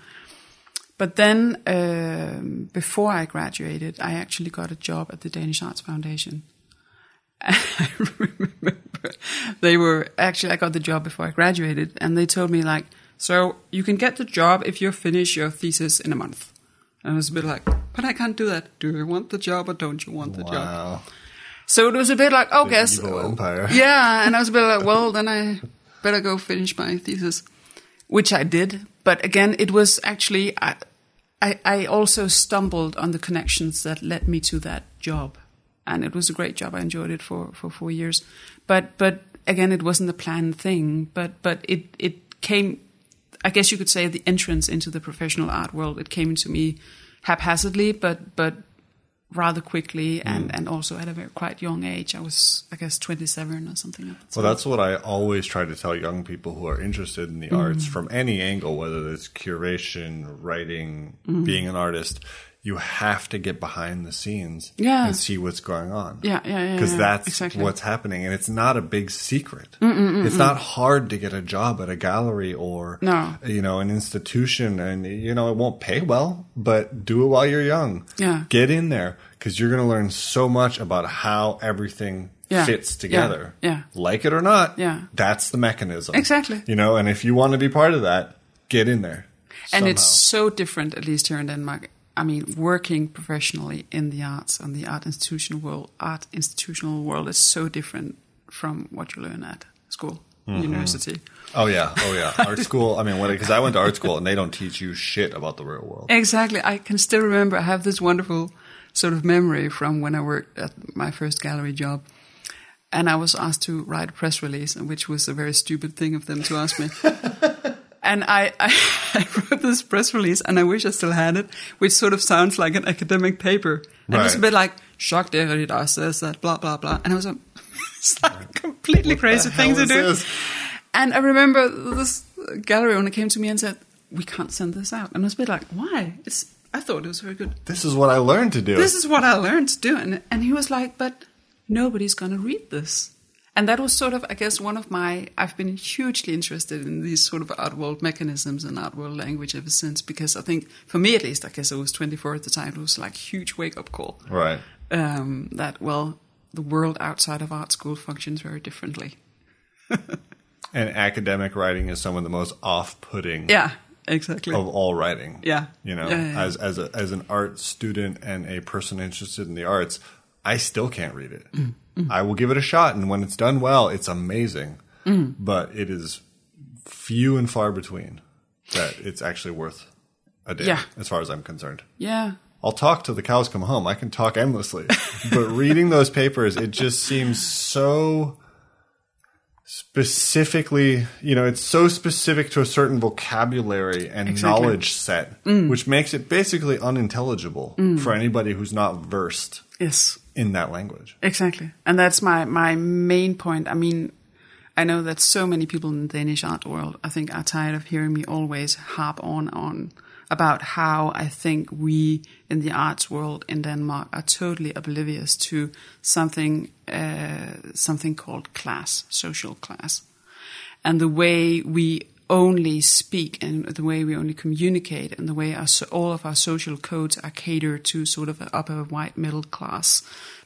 But then, um, before I graduated, I actually got a job at the Danish Arts Foundation. I remember they were actually I got the job before I graduated, and they told me like, so you can get the job if you finish your thesis in a month. And I was a bit like, but I can't do that. Do you want the job or don't you want the job? So it was a bit like, oh, guess, evil empire. yeah. And I was a bit like, well, then I better go finish my thesis, which I did. But again, it was actually I, I, I also stumbled on the connections that led me to that job, and it was a great job. I enjoyed it for for four years, but but again, it wasn't a planned thing. But but it it came. I guess you could say the entrance into the professional art world. It came to me haphazardly, but but rather quickly, and mm. and also at a very quite young age. I was I guess twenty seven or something. Like that. Well, that's what I always try to tell young people who are interested in the mm. arts from any angle, whether it's curation, writing, mm. being an artist. You have to get behind the scenes Yeah. and see what's going on. Yeah, yeah, yeah, Because yeah, that's exactly. what's happening, and it's not a big secret. Mm, mm, mm, it's not hard to get a job at a gallery or No. you know an institution, and you know it won't pay well, but do it while you're young. Yeah. get in there because you're going to learn so much about how everything Yeah. fits together Yeah. like it or not, Yeah. that's the mechanism. Exactly. You know, and if you want to be part of that, get in there. and it's so different, at least here in Denmark. I mean, working professionally in the arts and the art institutional world, art institutional world is so different from what you learn at school, Mm-hmm. university. Oh yeah, oh yeah. Art school. I mean, because I went to art school and they don't teach you shit about the real world. Exactly. I can still remember. I have this wonderful sort of memory from when I worked at my first gallery job, and I was asked to write a press release, which was a very stupid thing of them to ask me. and I, I, I wrote this press release, and I wish I still had it, which sort of sounds like an academic paper. And it was a bit like Jacques Derrida says that, blah blah blah, and I was like, it's like completely crazy thing to do. this? And I remember this gallery owner came to me and said, "We can't send this out." And I was a bit like, "Why?" It's I thought it was very good. This is what I learned to do. This is what I learned to do, and and he was like, "But nobody's gonna read this." And that was sort of, I guess, one of my. I've been hugely interested in these sort of art world mechanisms and art world language ever since, because I think, for me at least, I guess I was 24 at the time. It was like a huge wake up call. right. Um, that well, the world outside of art school functions very differently. And academic writing is some of the most off-putting Yeah, exactly. of all writing. Yeah. You know, Yeah, yeah, yeah. as as a, as an art student and a person interested in the arts, I still can't read it. Mm, Mm. I will give it a shot, and when it's done well, it's amazing. Mm. But it is few and far between that it's actually worth a day, Yeah. as far as I'm concerned. Yeah. I'll talk till the cows come home. I can talk endlessly. but reading those papers, it just seems so specifically, you know, it's so specific to a certain vocabulary and Exactly. knowledge set, mm. which makes it basically unintelligible mm. for anybody who's not versed Yes. In that language. Exactly. And that's my, my main point. I mean, I know that so many people in the Danish art world, I think, are tired of hearing me always harp on on about how I think we in the arts world in Denmark are totally oblivious to something uh, something called class, social class, and the way we only speak and the way we only communicate and the way our, all of our social codes are catered to sort of an upper white middle class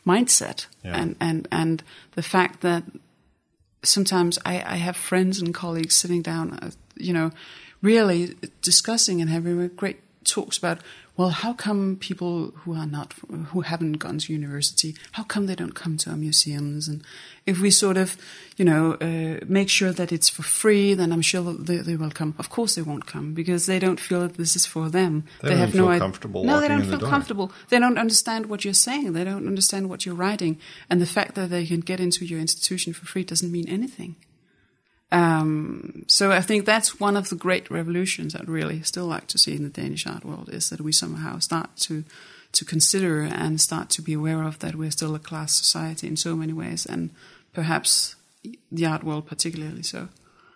mindset Yeah. and and and the fact that sometimes I, I have friends and colleagues sitting down, uh, you know, really discussing and having a great talks about, well, how come people who are not, who haven't gone to university, how come they don't come to our museums? And if we sort of, you know, uh, make sure that it's for free, then I'm sure they, they will come. Of course they won't come because they don't feel that this is for them. They don't have no feel comfortable No, they don't the feel comfortable comfortable. They don't understand what you're saying. They don't understand what you're writing. And the fact that they can get into your institution for free doesn't mean anything. Um, so I think that's one of the great revolutions I'd really still like to see in the Danish art world is that we somehow start to to consider and start to be aware of that we're still a class society in so many ways, and perhaps the art world particularly so.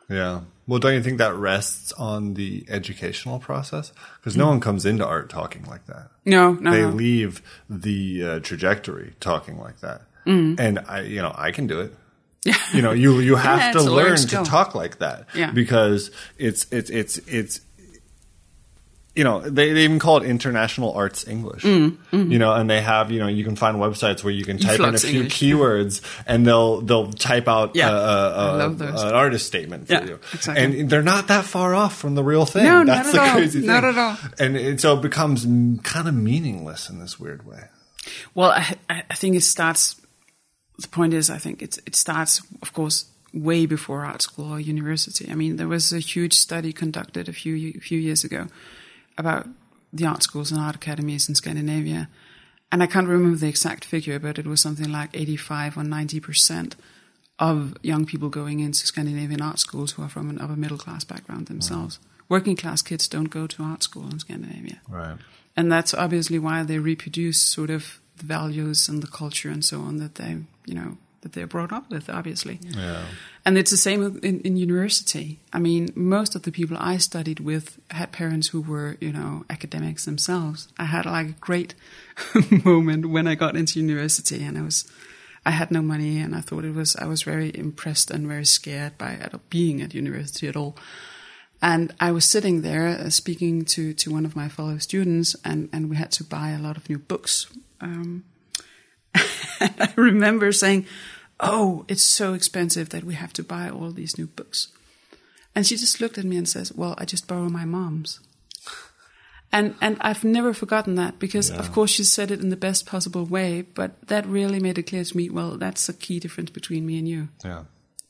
Yeah. Well, don't you think that rests on the educational process? Because no one comes into art talking like that. No, no, they no. leave the uh, trajectory talking like that. Mm. And I, you know, I can do it. You know, you you have Yeah, to it's a learned learn to talk like that. Yeah. Because it's it's it's it's you know they, they even call it international arts English. Mm, You know, and they have you know you can find websites where you can type in a few English. keywords and they'll they'll type out Yeah. a, a, a- an artist statement for Yeah, you, exactly. and they're not that far off from the real thing. No, not That's at the all. crazy thing. Not at all. And it, so it becomes kind of meaningless in this weird way. Well, I I think it starts. The point is, I think it it starts, of course, way before art school or university. I mean, there was a huge study conducted a few a few years ago about the art schools and art academies in Scandinavia, and I can't remember the exact figure, but it was something like eighty-five or ninety percent of young people going into Scandinavian art schools who are from an upper middle class background themselves. Working class kids don't go to art school in Scandinavia Right. and that's obviously why they reproduce sort of the values and the culture and so on that they you know that they're brought up with obviously Yeah. and it's the same in, in university i mean most of the people i studied with had parents who were you know academics themselves i had like a great moment when i got into university and i was i had no money and i thought it was i was very impressed and very scared by being at university at all and I was sitting there uh, speaking to, to one of my fellow students, and, and we had to buy a lot of new books. Um, and I remember saying, Oh, it's so expensive that we have to buy all these new books. And she just looked at me and says, Well, I just borrow my mom's. And, and I've never forgotten that because, of course, she said it in the best possible way, but that really made it clear to me well, that's a key difference between me and you. Yeah.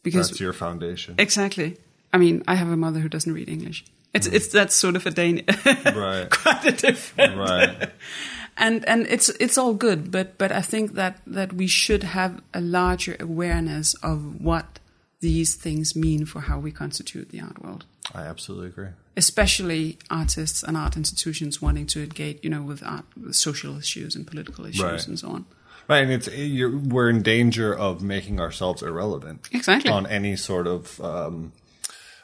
Because That's your foundation. Exactly. I mean, I have a mother who doesn't read English. It's it's that's sort of a Dane, Right. quite a different. Right. And and it's it's all good, but but I think that that we should have a larger awareness of what these things mean for how we constitute the art world, I absolutely agree. especially artists and art institutions wanting to engage, you know, with art, with social issues and political issues Right. and so on. Right, and it's you're, we're in danger of making ourselves irrelevant. Exactly. On any sort of um,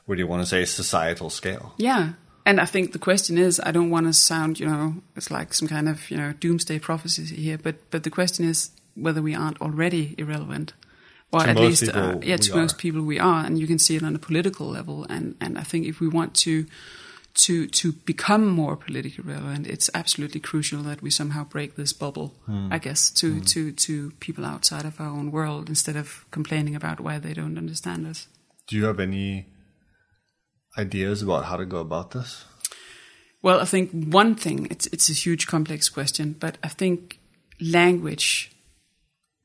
what do you want to say societal scale? Yeah. And I think the question is, I don't want to sound, you know, it's like some kind of, you know, doomsday prophecy here, but but the question is whether we aren't already irrelevant, or To at least, uh, yeah, to most are. people we are, and you can see it on a political level. And and I think if we want to to to become more politically relevant, it's absolutely crucial that we somehow break this bubble. Hmm. I guess to to to people outside of our own world instead of complaining about why they don't understand us. Do you have any ideas about how to go about this? Well, I think one thing it's it's a huge complex question, but I think language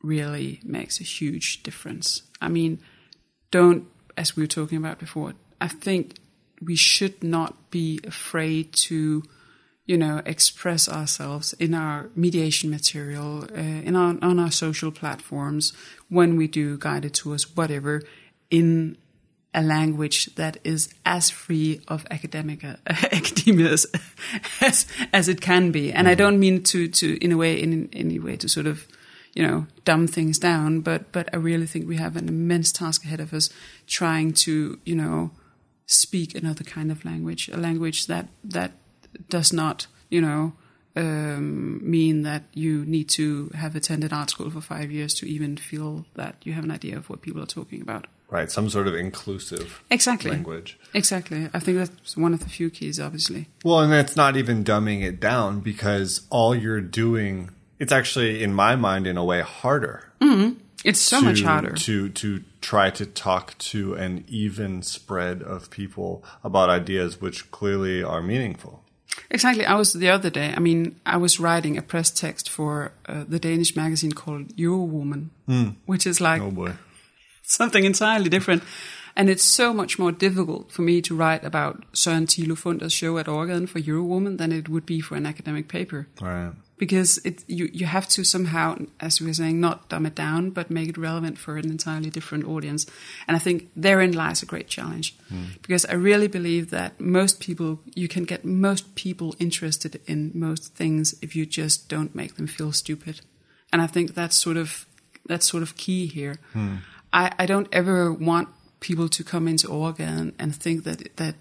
really makes a huge difference. I mean, don't as we were talking about before. I think we should not be afraid to, you know, express ourselves in our mediation material, uh, in our on our social platforms when we do guided tours, whatever, in a language that is as free of academic uh, academia as, as as it can be. And I don't mean to to in a way in any way to sort of you know dumb things down, but but I really think we have an immense task ahead of us trying to you know speak another kind of language, a language that that does not you know um, mean that you need to have attended art school for five years to even feel that you have an idea of what people are talking about. Right, some sort of inclusive Exactly. language. Exactly. I think that's one of the few keys, obviously. Well, and that's not even dumbing it down because all you're doing, it's actually, in my mind, in a way, harder. It's so to, much harder. to to try to talk to an even spread of people about ideas which clearly are meaningful. Exactly. I was the other day. I mean, I was writing a press text for uh, the Danish magazine called Eurowoman, which is like Oh boy. Something entirely different. And it's so much more difficult for me to write about Søren Thilo Funder's show at Overgaden for Eurowoman than it would be for an academic paper. Right. Because it, you, you have to somehow, as we were saying, not dumb it down, but make it relevant for an entirely different audience. And I think therein lies a great challenge. Hmm. Because I really believe that most people, you can get most people interested in most things if you just don't make them feel stupid. And I think that's sort of, that's sort of key here. Hmm. I, I don't ever want people to come into Overgaden and think that, that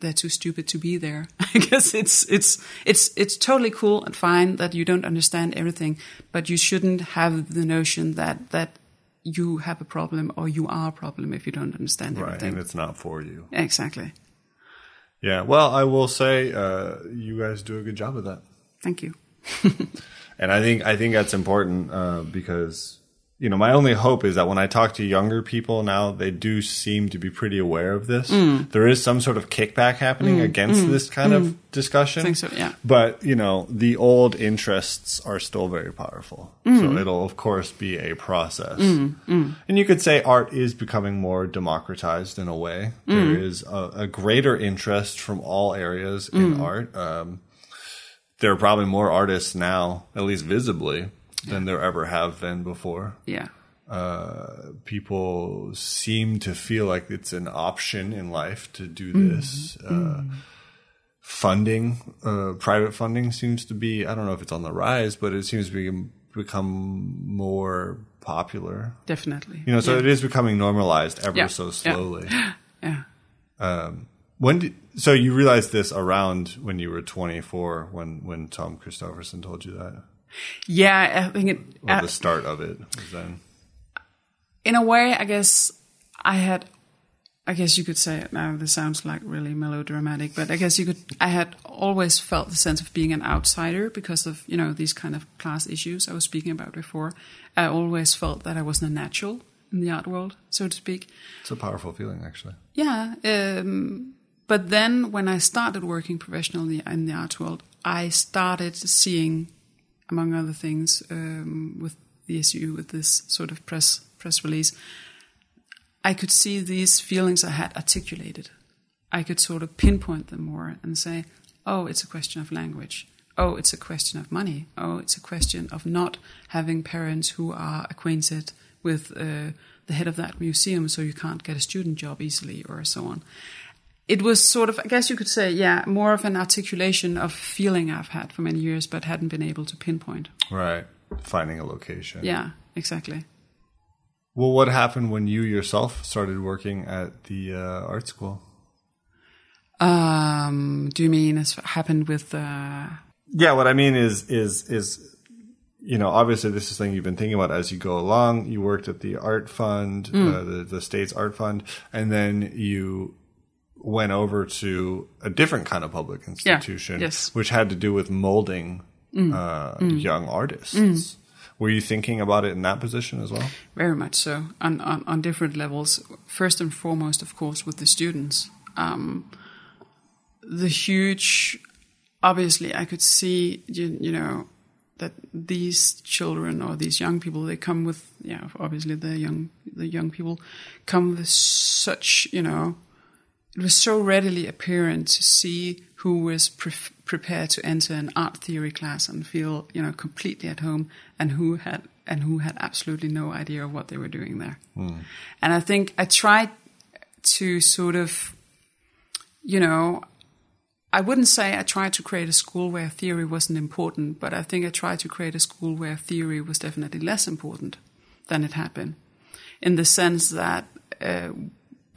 they're too stupid to be there. I guess it's it's it's it's totally cool and fine that you don't understand everything, but you shouldn't have the notion that that you have a problem or you are a problem if you don't understand Right, everything. Right, and it's not for you. exactly. Yeah. Well, I will say uh, you guys do a good job of that, Thank you. and I think I think that's important uh, because you know my only hope is that when I talk to younger people now, they do seem to be pretty aware of this. Mm. There is some sort of kickback happening against this kind of discussion. I think so, yeah. But you know, the old interests are still very powerful. Mm. So it'll of course be a process. And you could say art is becoming more democratized in a way. There Mm. is a, a greater interest from all areas in Mm. art. Um, there are probably more artists now, at least visibly, than there ever have been before. Yeah. People seem to feel like it's an option in life to do Mm. this. Uh, funding, uh, private funding seems to be, I don't know if it's on the rise, but it seems to be, become more popular. Definitely. You know, so yeah. it is becoming normalized ever Yeah. so Yeah. slowly. Yeah. When did, so you realized this around when you were 24 when, when Tom Christoffersen told you that? Yeah, I think it. Or uh, the start of it was then? in a way, I guess I had, I guess you could say it now. This sounds like really melodramatic, but I guess you could. I had always felt the sense of being an outsider because of you know these kind of class issues I was speaking about before. I always felt that I wasn't a natural in the art world, so to speak. It's a powerful feeling, actually. Yeah. Um, but then when I started working professionally in the art world, I started seeing, among other things, um, with the issue with this sort of press press release, I could see these feelings I had articulated. I could sort of pinpoint them more and say, oh, it's a question of language. Oh, it's a question of money. Oh, it's a question of not having parents who are acquainted with uh, the head of that museum, so you can't get a student job easily, or so on. It was sort of, I guess you could say, yeah, more of an articulation of feeling I've had for many years, but hadn't been able to pinpoint. Right. Finding a location. Yeah, exactly. Well, what happened when you yourself started working at the uh, art school? Um, do you mean as happened with? Uh, Yeah, what I mean is is is you know obviously this is something you've been thinking about as you go along. You worked at the art fund, uh, the the state's art fund, and then you went over to a different kind of public institution, yes. which had to do with molding uh, young artists. Were you thinking about it in that position as well? Very much so, on, on, on different levels. First and foremost, of course, with the students. Um, the huge, obviously, I could see, you, you know, that these children or these young people, they come with, yeah, obviously the young, the young people come with such, you know, it was so readily apparent to see who was pre- prepared to enter an art theory class and feel, you know, completely at home, and who had and who had absolutely no idea of what they were doing there. And I think I tried to sort of, you know, I wouldn't say I tried to create a school where theory wasn't important, but I think I tried to create a school where theory was definitely less important than it had been, in the sense that uh,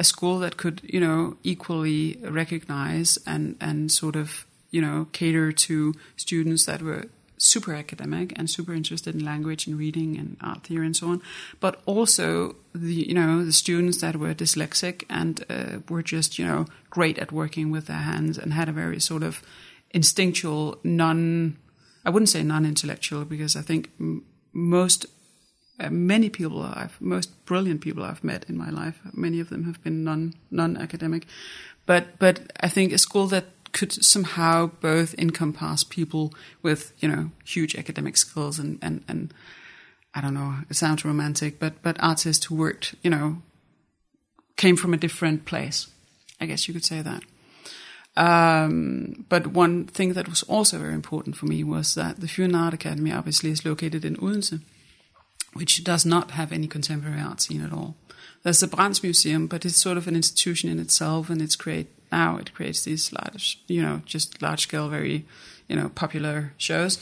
a school that could, you know, equally recognize and and sort of, you know, cater to students that were super academic and super interested in language and reading and art theory and so on, but also the you know the students that were dyslexic and uh, were just you know great at working with their hands and had a very sort of instinctual non I wouldn't say non-intellectual because I think m- most uh, many people I've most brilliant people I've met in my life many of them have been non non-academic. But but I think a school that could somehow both encompass people with you know huge academic skills and and and I don't know it sounds romantic but but artists who worked you know came from a different place I guess you could say that. Um, but one thing that was also very important for me was that the Funen Art Academy obviously is located in Odense which does not have any contemporary art scene at all there's the Brandts Museum but it's sort of an institution in itself and it's create now it creates these large, you know, just large scale, very, you know, popular shows.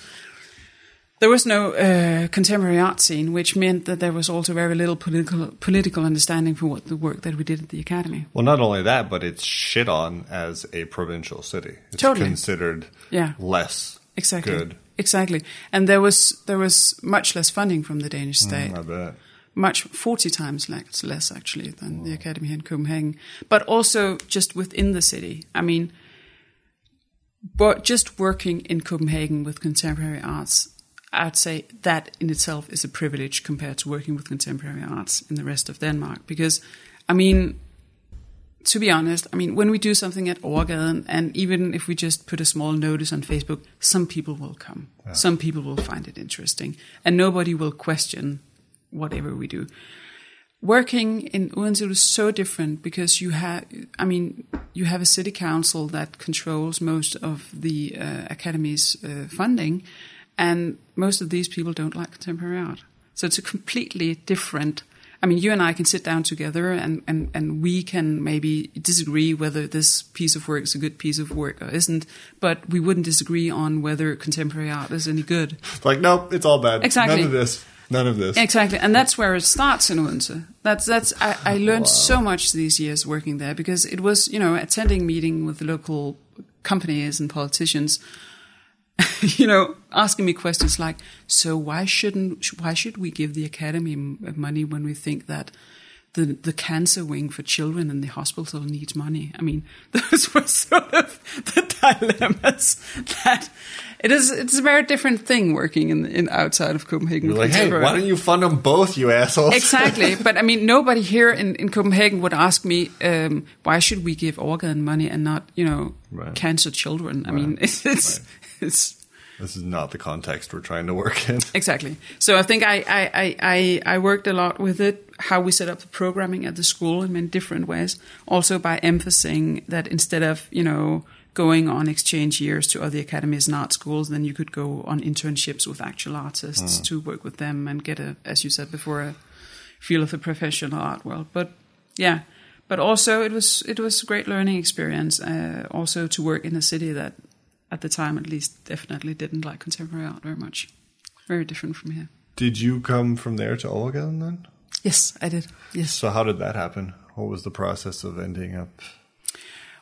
There was no uh, contemporary art scene, which meant that there was also very little political political understanding for what the work that we did at the academy. Well, not only that, but it's shit on as a provincial city. It's Totally. considered Yeah. less Exactly. good. Exactly. And there was there was much less funding from the Danish mm, state. I bet. much 40 times less, less actually than the academy here in Copenhagen, but also just within the city. I mean, but just working in Copenhagen with contemporary arts, I'd say that in itself is a privilege compared to working with contemporary arts in the rest of Denmark. Because, I mean, to be honest, I mean, when we do something at Overgaden, and even if we just put a small notice on Facebook, some people will come. Some people will find it interesting, and nobody will question whatever we do. Working in Odense was so different because you have, I mean, you have a city council that controls most of the uh, academy's uh, funding, and most of these people don't like contemporary art. So it's a completely different. I mean, you and I can sit down together and, and, and we can maybe disagree whether this piece of work is a good piece of work or isn't, but we wouldn't disagree on whether contemporary art is any good. Like, nope, it's all bad. Exactly. None of this. None of this. Exactly, and that's where it starts in Odense. That's that's I, I learned so much these years working there because it was you know attending meeting with the local companies and politicians, you know, asking me questions like, so why shouldn't why should we give the academy money when we think that the the cancer wing for children in the hospital needs money? I mean, those were sort of the dilemmas that. It is. It's a very different thing working in, in outside of Copenhagen. You're like, hey, why don't you fund them both, you assholes? exactly. But I mean, nobody here in, in Copenhagen would ask me, um, why should we give Overgaden money and not, you know, Right. cancer children? I mean, it's, it's, it's this is not the context we're trying to work in. exactly. So I think I, I, I, I, worked a lot with it, how we set up the programming at the school in many different ways. Also by emphasizing that instead of, you know, going on exchange years to other academies and art schools, then you could go on internships with actual artists to work with them and get a, as you said before, a feel of the professional art world. But yeah, but also it was it was a great learning experience. Uh, also to work in a city that, at the time at least, definitely didn't like contemporary art very much. Very different from here. Did you come from there to Overgaden then? Yes, I did. Yes. So how did that happen? What was the process of ending up?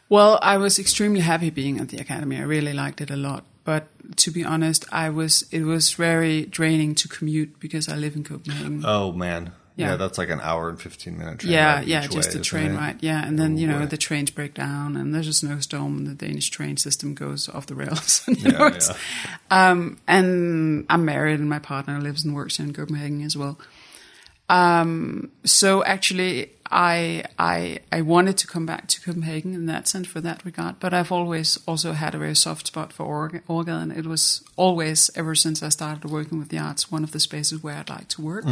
Well, I was extremely happy being at the academy. I really liked it a lot. But to be honest, I was it was very draining to commute because I live in Copenhagen. Oh man, yeah, Yeah. that's like an hour and fifteen minute train. yeah, yeah, just way, isn't train ride. Yeah, and then you know the trains break down, and there's a snowstorm, and the Danish train system goes off the rails. you Yeah, know, it's- Um, and I'm married, and my partner lives and works in Copenhagen as well. Um, so actually, I I I wanted to come back to Copenhagen in that sense for that regard, but I've always also had a very soft spot for org- Overgaden. It was always ever since I started working with the arts one of the spaces where I'd like to work.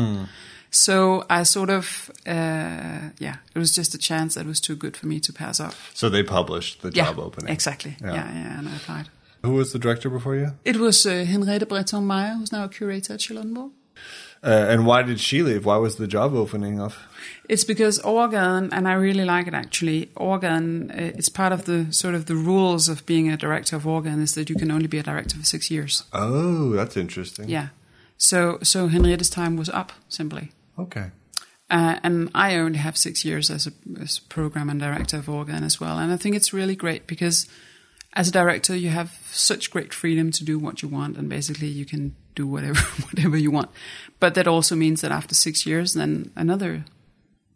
So I sort of uh, yeah, it was just a chance that was too good for me to pass up. So they published the Yeah, job opening. exactly. Yeah. Yeah. yeah, and I applied. Who was the director before you? It was uh, Henriette Bretton-Meyer, who's now a curator at Charlottenborg. Uh, and why did she leave? Why was the job opening up? It's because Overgaden, and I really like it actually. Overgaden, uh, it's part of the sort of the rules of being a director of Overgaden is that you can only be a director for six years. Oh, that's interesting. Yeah. So so Henrietta's time was up simply. Okay. Uh, and I only have six years as a, as program and director of Overgaden as well. And I think it's really great because as a director, you have such great freedom to do what you want, and basically you can do whatever whatever you want. But that also means that after six years, then another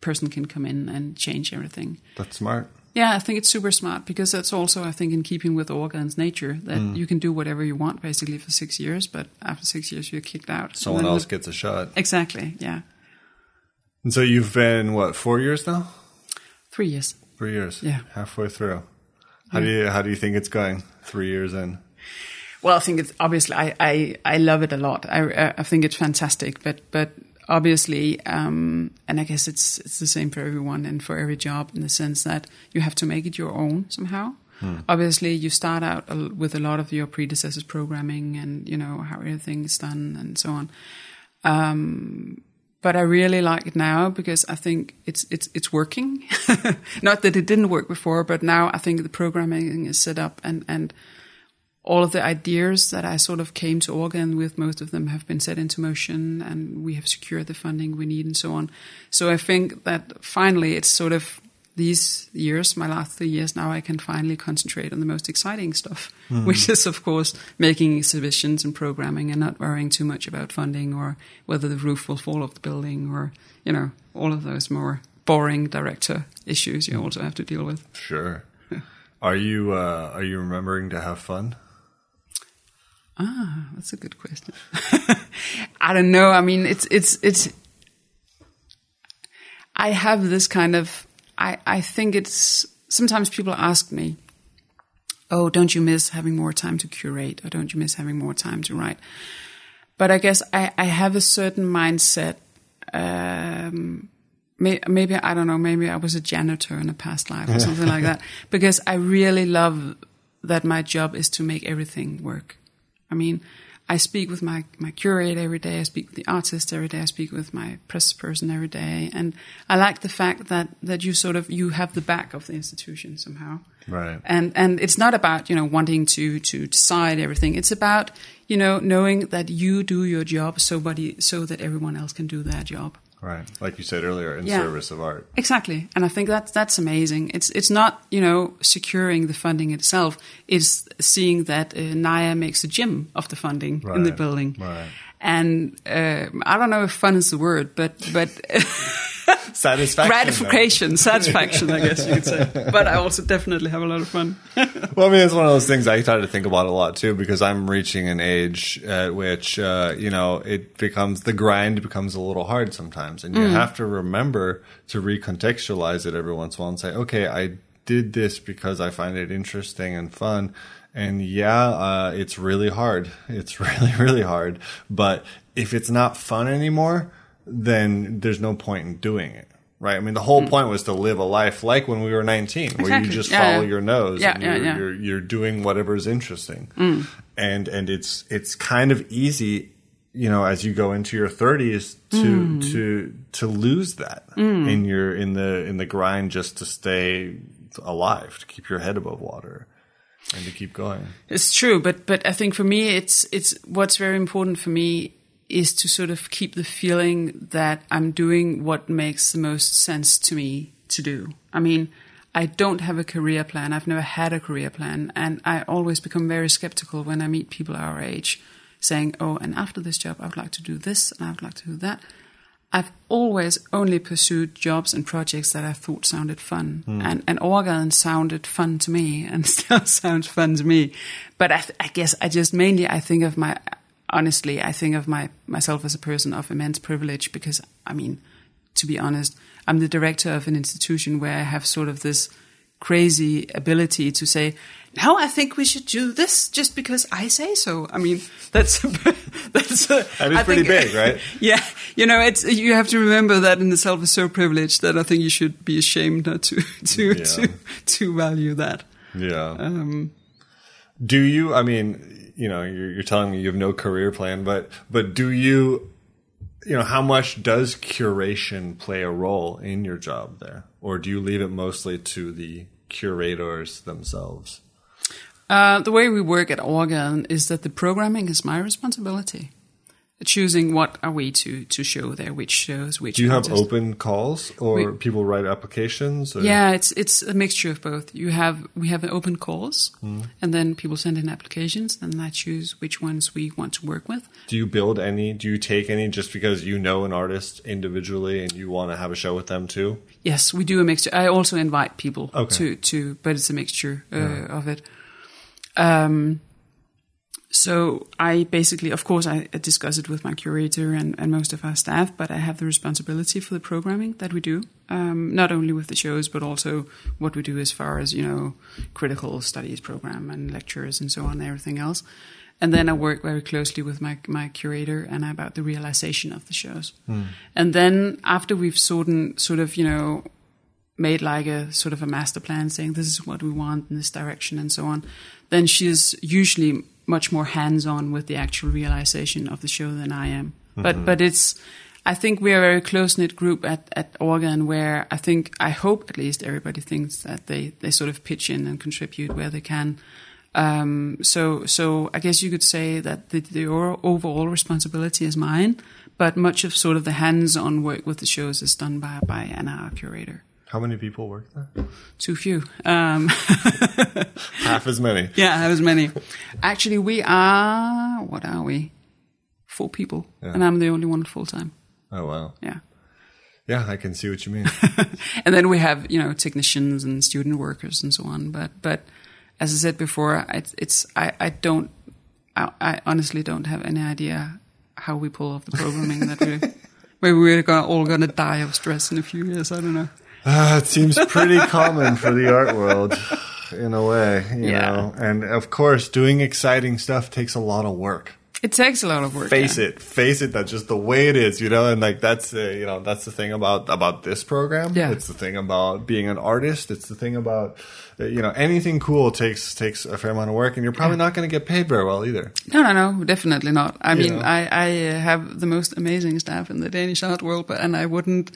person can come in and change everything. That's smart. Yeah, I think it's super smart because that's also, I think, in keeping with Overgaden's nature that Mm. you can do whatever you want basically for six years, but after six years you're kicked out. Someone else the- gets a shot. exactly. Yeah, And so you've been what four years now? three years. Three years. Yeah. Halfway through. How do you how do you think it's going? Three years in. Well, I think it's obviously I, I, I love it a lot. I I- think it's fantastic, but but obviously, um, and I guess it's it's the same for everyone and for every job in the sense that you have to make it your own somehow. Obviously, you start out with a lot of your predecessors' programming and you know how everything is done and so on. Um, but I really like it now because I think it's it's it's working. Not that it didn't work before, but now I think the programming is set up and and all of the ideas that I sort of came to Overgaden with, most of them have been set into motion, and we have secured the funding we need and so on. So I think that finally it's sort of these years, my last three years now, I can finally concentrate on the most exciting stuff, which is, of course, making exhibitions and programming and not worrying too much about funding or whether the roof will fall off the building or, you know, all of those more boring director issues you also have to deal with. Sure. Are you uh, are you remembering to have fun? Ah, that's a good question. I don't know. I mean, it's it's it's. I have this kind of. I I think it's sometimes people ask me, "Oh, don't you miss having more time to curate, or don't you miss having more time to write?" But I guess I I have a certain mindset. Um, may, maybe I don't know. Maybe I was a janitor in a past life or something like that. Because I really love that my job is to make everything work. I mean, I speak with my, my curator every day. I speak with the artist every day. I speak with my press person every day. And I like the fact that, that you sort of, you have the back of the institution somehow. Right. And, and it's not about, you know, wanting to, to decide everything. It's about, you know, knowing that you do your job so, buddy, so that everyone else can do their job. Right. Like you said earlier, in Yeah. service of art. Exactly, and I think that's that's amazing. It's it's not you know securing the funding itself. It's seeing that uh, Naya makes a gym of the funding in the building. right. And um I don't know if fun is the word, but but Satisfaction. gratification, satisfaction, I guess you could say. But I also definitely have a lot of fun. Well, I mean, it's one of those things I try to think about a lot too, because I'm reaching an age at which, uh, you know, it becomes the grind becomes a little hard sometimes, and you have to remember to recontextualize it every once in a while and say, okay, I did this because I find it interesting and fun. And yeah, uh, it's really hard. It's really, really hard. But if it's not fun anymore, then there's no point in doing it. Right. I mean, the whole mm. point was to live a life like when we were 19, where you just Yeah, follow yeah. your nose Yeah, and you're, yeah. you're you're doing whatever's interesting mm. and and it's it's kind of easy you know as you go into your 30s to mm. to to lose that in your in the in the grind just to stay alive to keep your head above water and to keep going It's true, but but I think for me, it's it's what's very important for me is to sort of keep the feeling that I'm doing what makes the most sense to me to do. I mean, I don't have a career plan. I've never had a career plan, and I always become very skeptical when I meet people our age, saying, "Oh, and after this job, I would like to do this, and I would like to do that." I've always only pursued jobs and projects that I thought sounded fun, hmm. and and Overgaden sounded fun to me, and still sounds fun to me. But I, th- I guess I just mainly I think of my honestly I think of my myself as a person of immense privilege because I mean, to be honest, I'm the director of an institution where I have sort of this crazy ability to say, now I think we should do this just because I say so. I mean, that's that's a, That is I pretty think- big, right? yeah, you know, it's you have to remember that in itself is so privileged that I think you should be ashamed not to to Yeah. to, to value that. yeah Um, do you i mean you know you're, you're telling me you have no career plan but but do you you know, how much does curation play a role in your job there, or do you leave it mostly to the curators themselves? Uh, the way we work at Overgaden is that the programming is my responsibility. Choosing what are we to, to show there, which shows, which. Do you have open calls, or We- people write applications? Or? Yeah, it's it's a mixture of both. You have we have open calls, and then people send in applications, and I choose which ones we want to work with. Do you build any? Do you take any just because you know an artist individually and you want to have a show with them too? Yes, we do a mixture. I also invite people Okay. to to, but it's a mixture uh, of it. Um, so I basically, of course, I discuss it with my curator and, and most of our staff, but I have the responsibility for the programming that we do, um, not only with the shows, but also what we do as far as you know, critical studies program and lectures and so on, and everything else. And then I work very closely with my my curator and about the realization of the shows. And then after we've sort of, sort of you know made like a sort of a master plan saying this is what we want in this direction and so on, then she's usually much more hands on with the actual realization of the show than I am. But but it's I think we are a very close knit group at, at Overgaden where I think I hope at least everybody thinks that they, they sort of pitch in and contribute where they can. Um, so so I guess you could say that the, the overall responsibility is mine, but much of sort of the hands on work with the shows is done by by Anna, our curator How many people work there? too few. Um, Half as many. yeah, have as many. Actually, we are, what are we? Four people. Yeah. And I'm the only one full time. Oh wow. Yeah. Yeah, I can see what you mean. And then we have, you know, technicians and student workers and so on. But, but as I said before, it's, it's I, I don't, I, I honestly don't have any idea how we pull off the programming that we, maybe we're all going to die of stress in a few years. I don't know. Uh, it seems pretty common for the art world, in a way, you Yeah. know. And of course, doing exciting stuff takes a lot of work. It takes a lot of work. Face yeah. it, face it. That's just the way it is, you know. And like that's uh, you know that's the thing about about this program. Yeah. it's the thing about being an artist. It's the thing about uh, you know anything cool takes takes a fair amount of work, and you're probably not going to get paid very well either. No, no, no, definitely not. I mean, know? I, I have the most amazing staff in the Danish art world, but and I wouldn't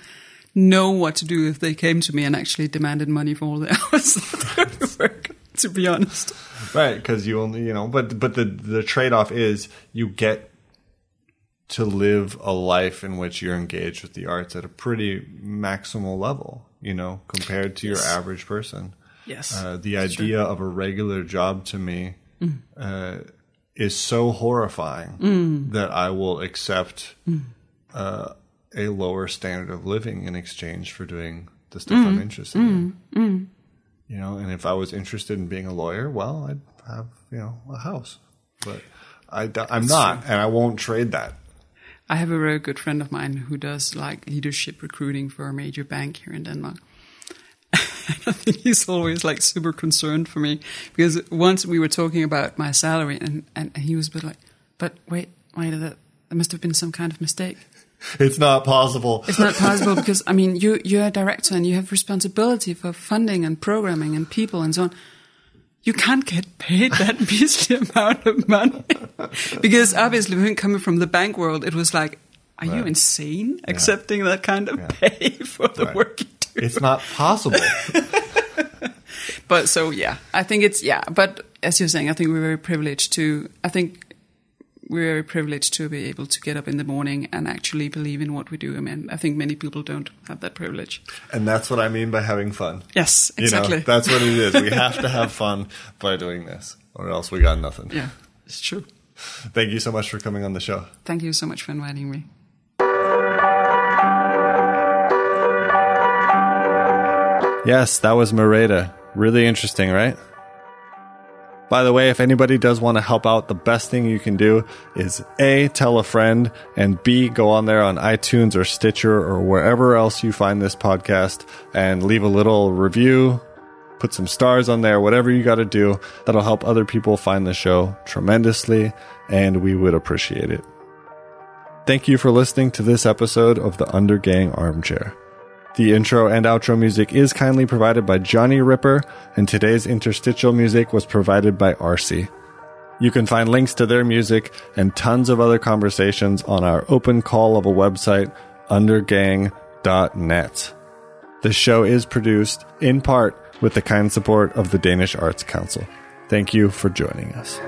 know what to do if they came to me and actually demanded money for all the hours that work. To be honest, Right, because you only you know, but but the the trade off is you get to live a life in which you're engaged with the arts at a pretty maximal level, you know, compared to your average person. yes, Uh, the idea of a regular job to me uh, is so horrifying that I will accept uh, a lower standard of living in exchange for doing the stuff I'm mm. interested in. Mm. Mm. You know, and if I was interested in being a lawyer, well, I'd have you know a house, but I, am not, and I won't trade that. I have a very good friend of mine who does like leadership recruiting for a major bank here in Denmark. I think he's always like super concerned for me because once we were talking about my salary and, and he was a bit like, but wait, wait, that there must have been some kind of mistake. It's not possible. It's not possible because I mean you you're a director and you have responsibility for funding and programming and people and so on. You can't get paid that measly amount of money because obviously, when coming from the bank world, it was like, are you Right. insane accepting that kind of pay for the Right. work you do? It's not possible. But so yeah, I think it's yeah. But as you're saying, I think we're very privileged to. I think we're very privileged to be able to get up in the morning and actually believe in what we do. I mean, I think many people don't have that privilege. and that's what I mean by having fun. Yes, You exactly. know, that's what it is. We have to have fun by doing this, or else we got nothing. yeah, it's true. Thank you so much for coming on the show. Thank you so much for inviting me. Yes, that was Merete. Really interesting, right? By the way, if anybody does want to help out, the best thing you can do is A, tell a friend, and B, go on there on iTunes or Stitcher or wherever else you find this podcast and leave a little review, put some stars on there, whatever you got to do. That'll help other people find the show tremendously, and we would appreciate it. Thank you for listening to this episode of the Undergang Armchair. The intro and outro music is kindly provided by Johnny Ripper, and today's interstitial music was provided by RC. You can find links to their music and tons of other conversations on our open call level website, undergang.net. The show is produced in part with the kind support of the Danish Arts Council. Thank you for joining us.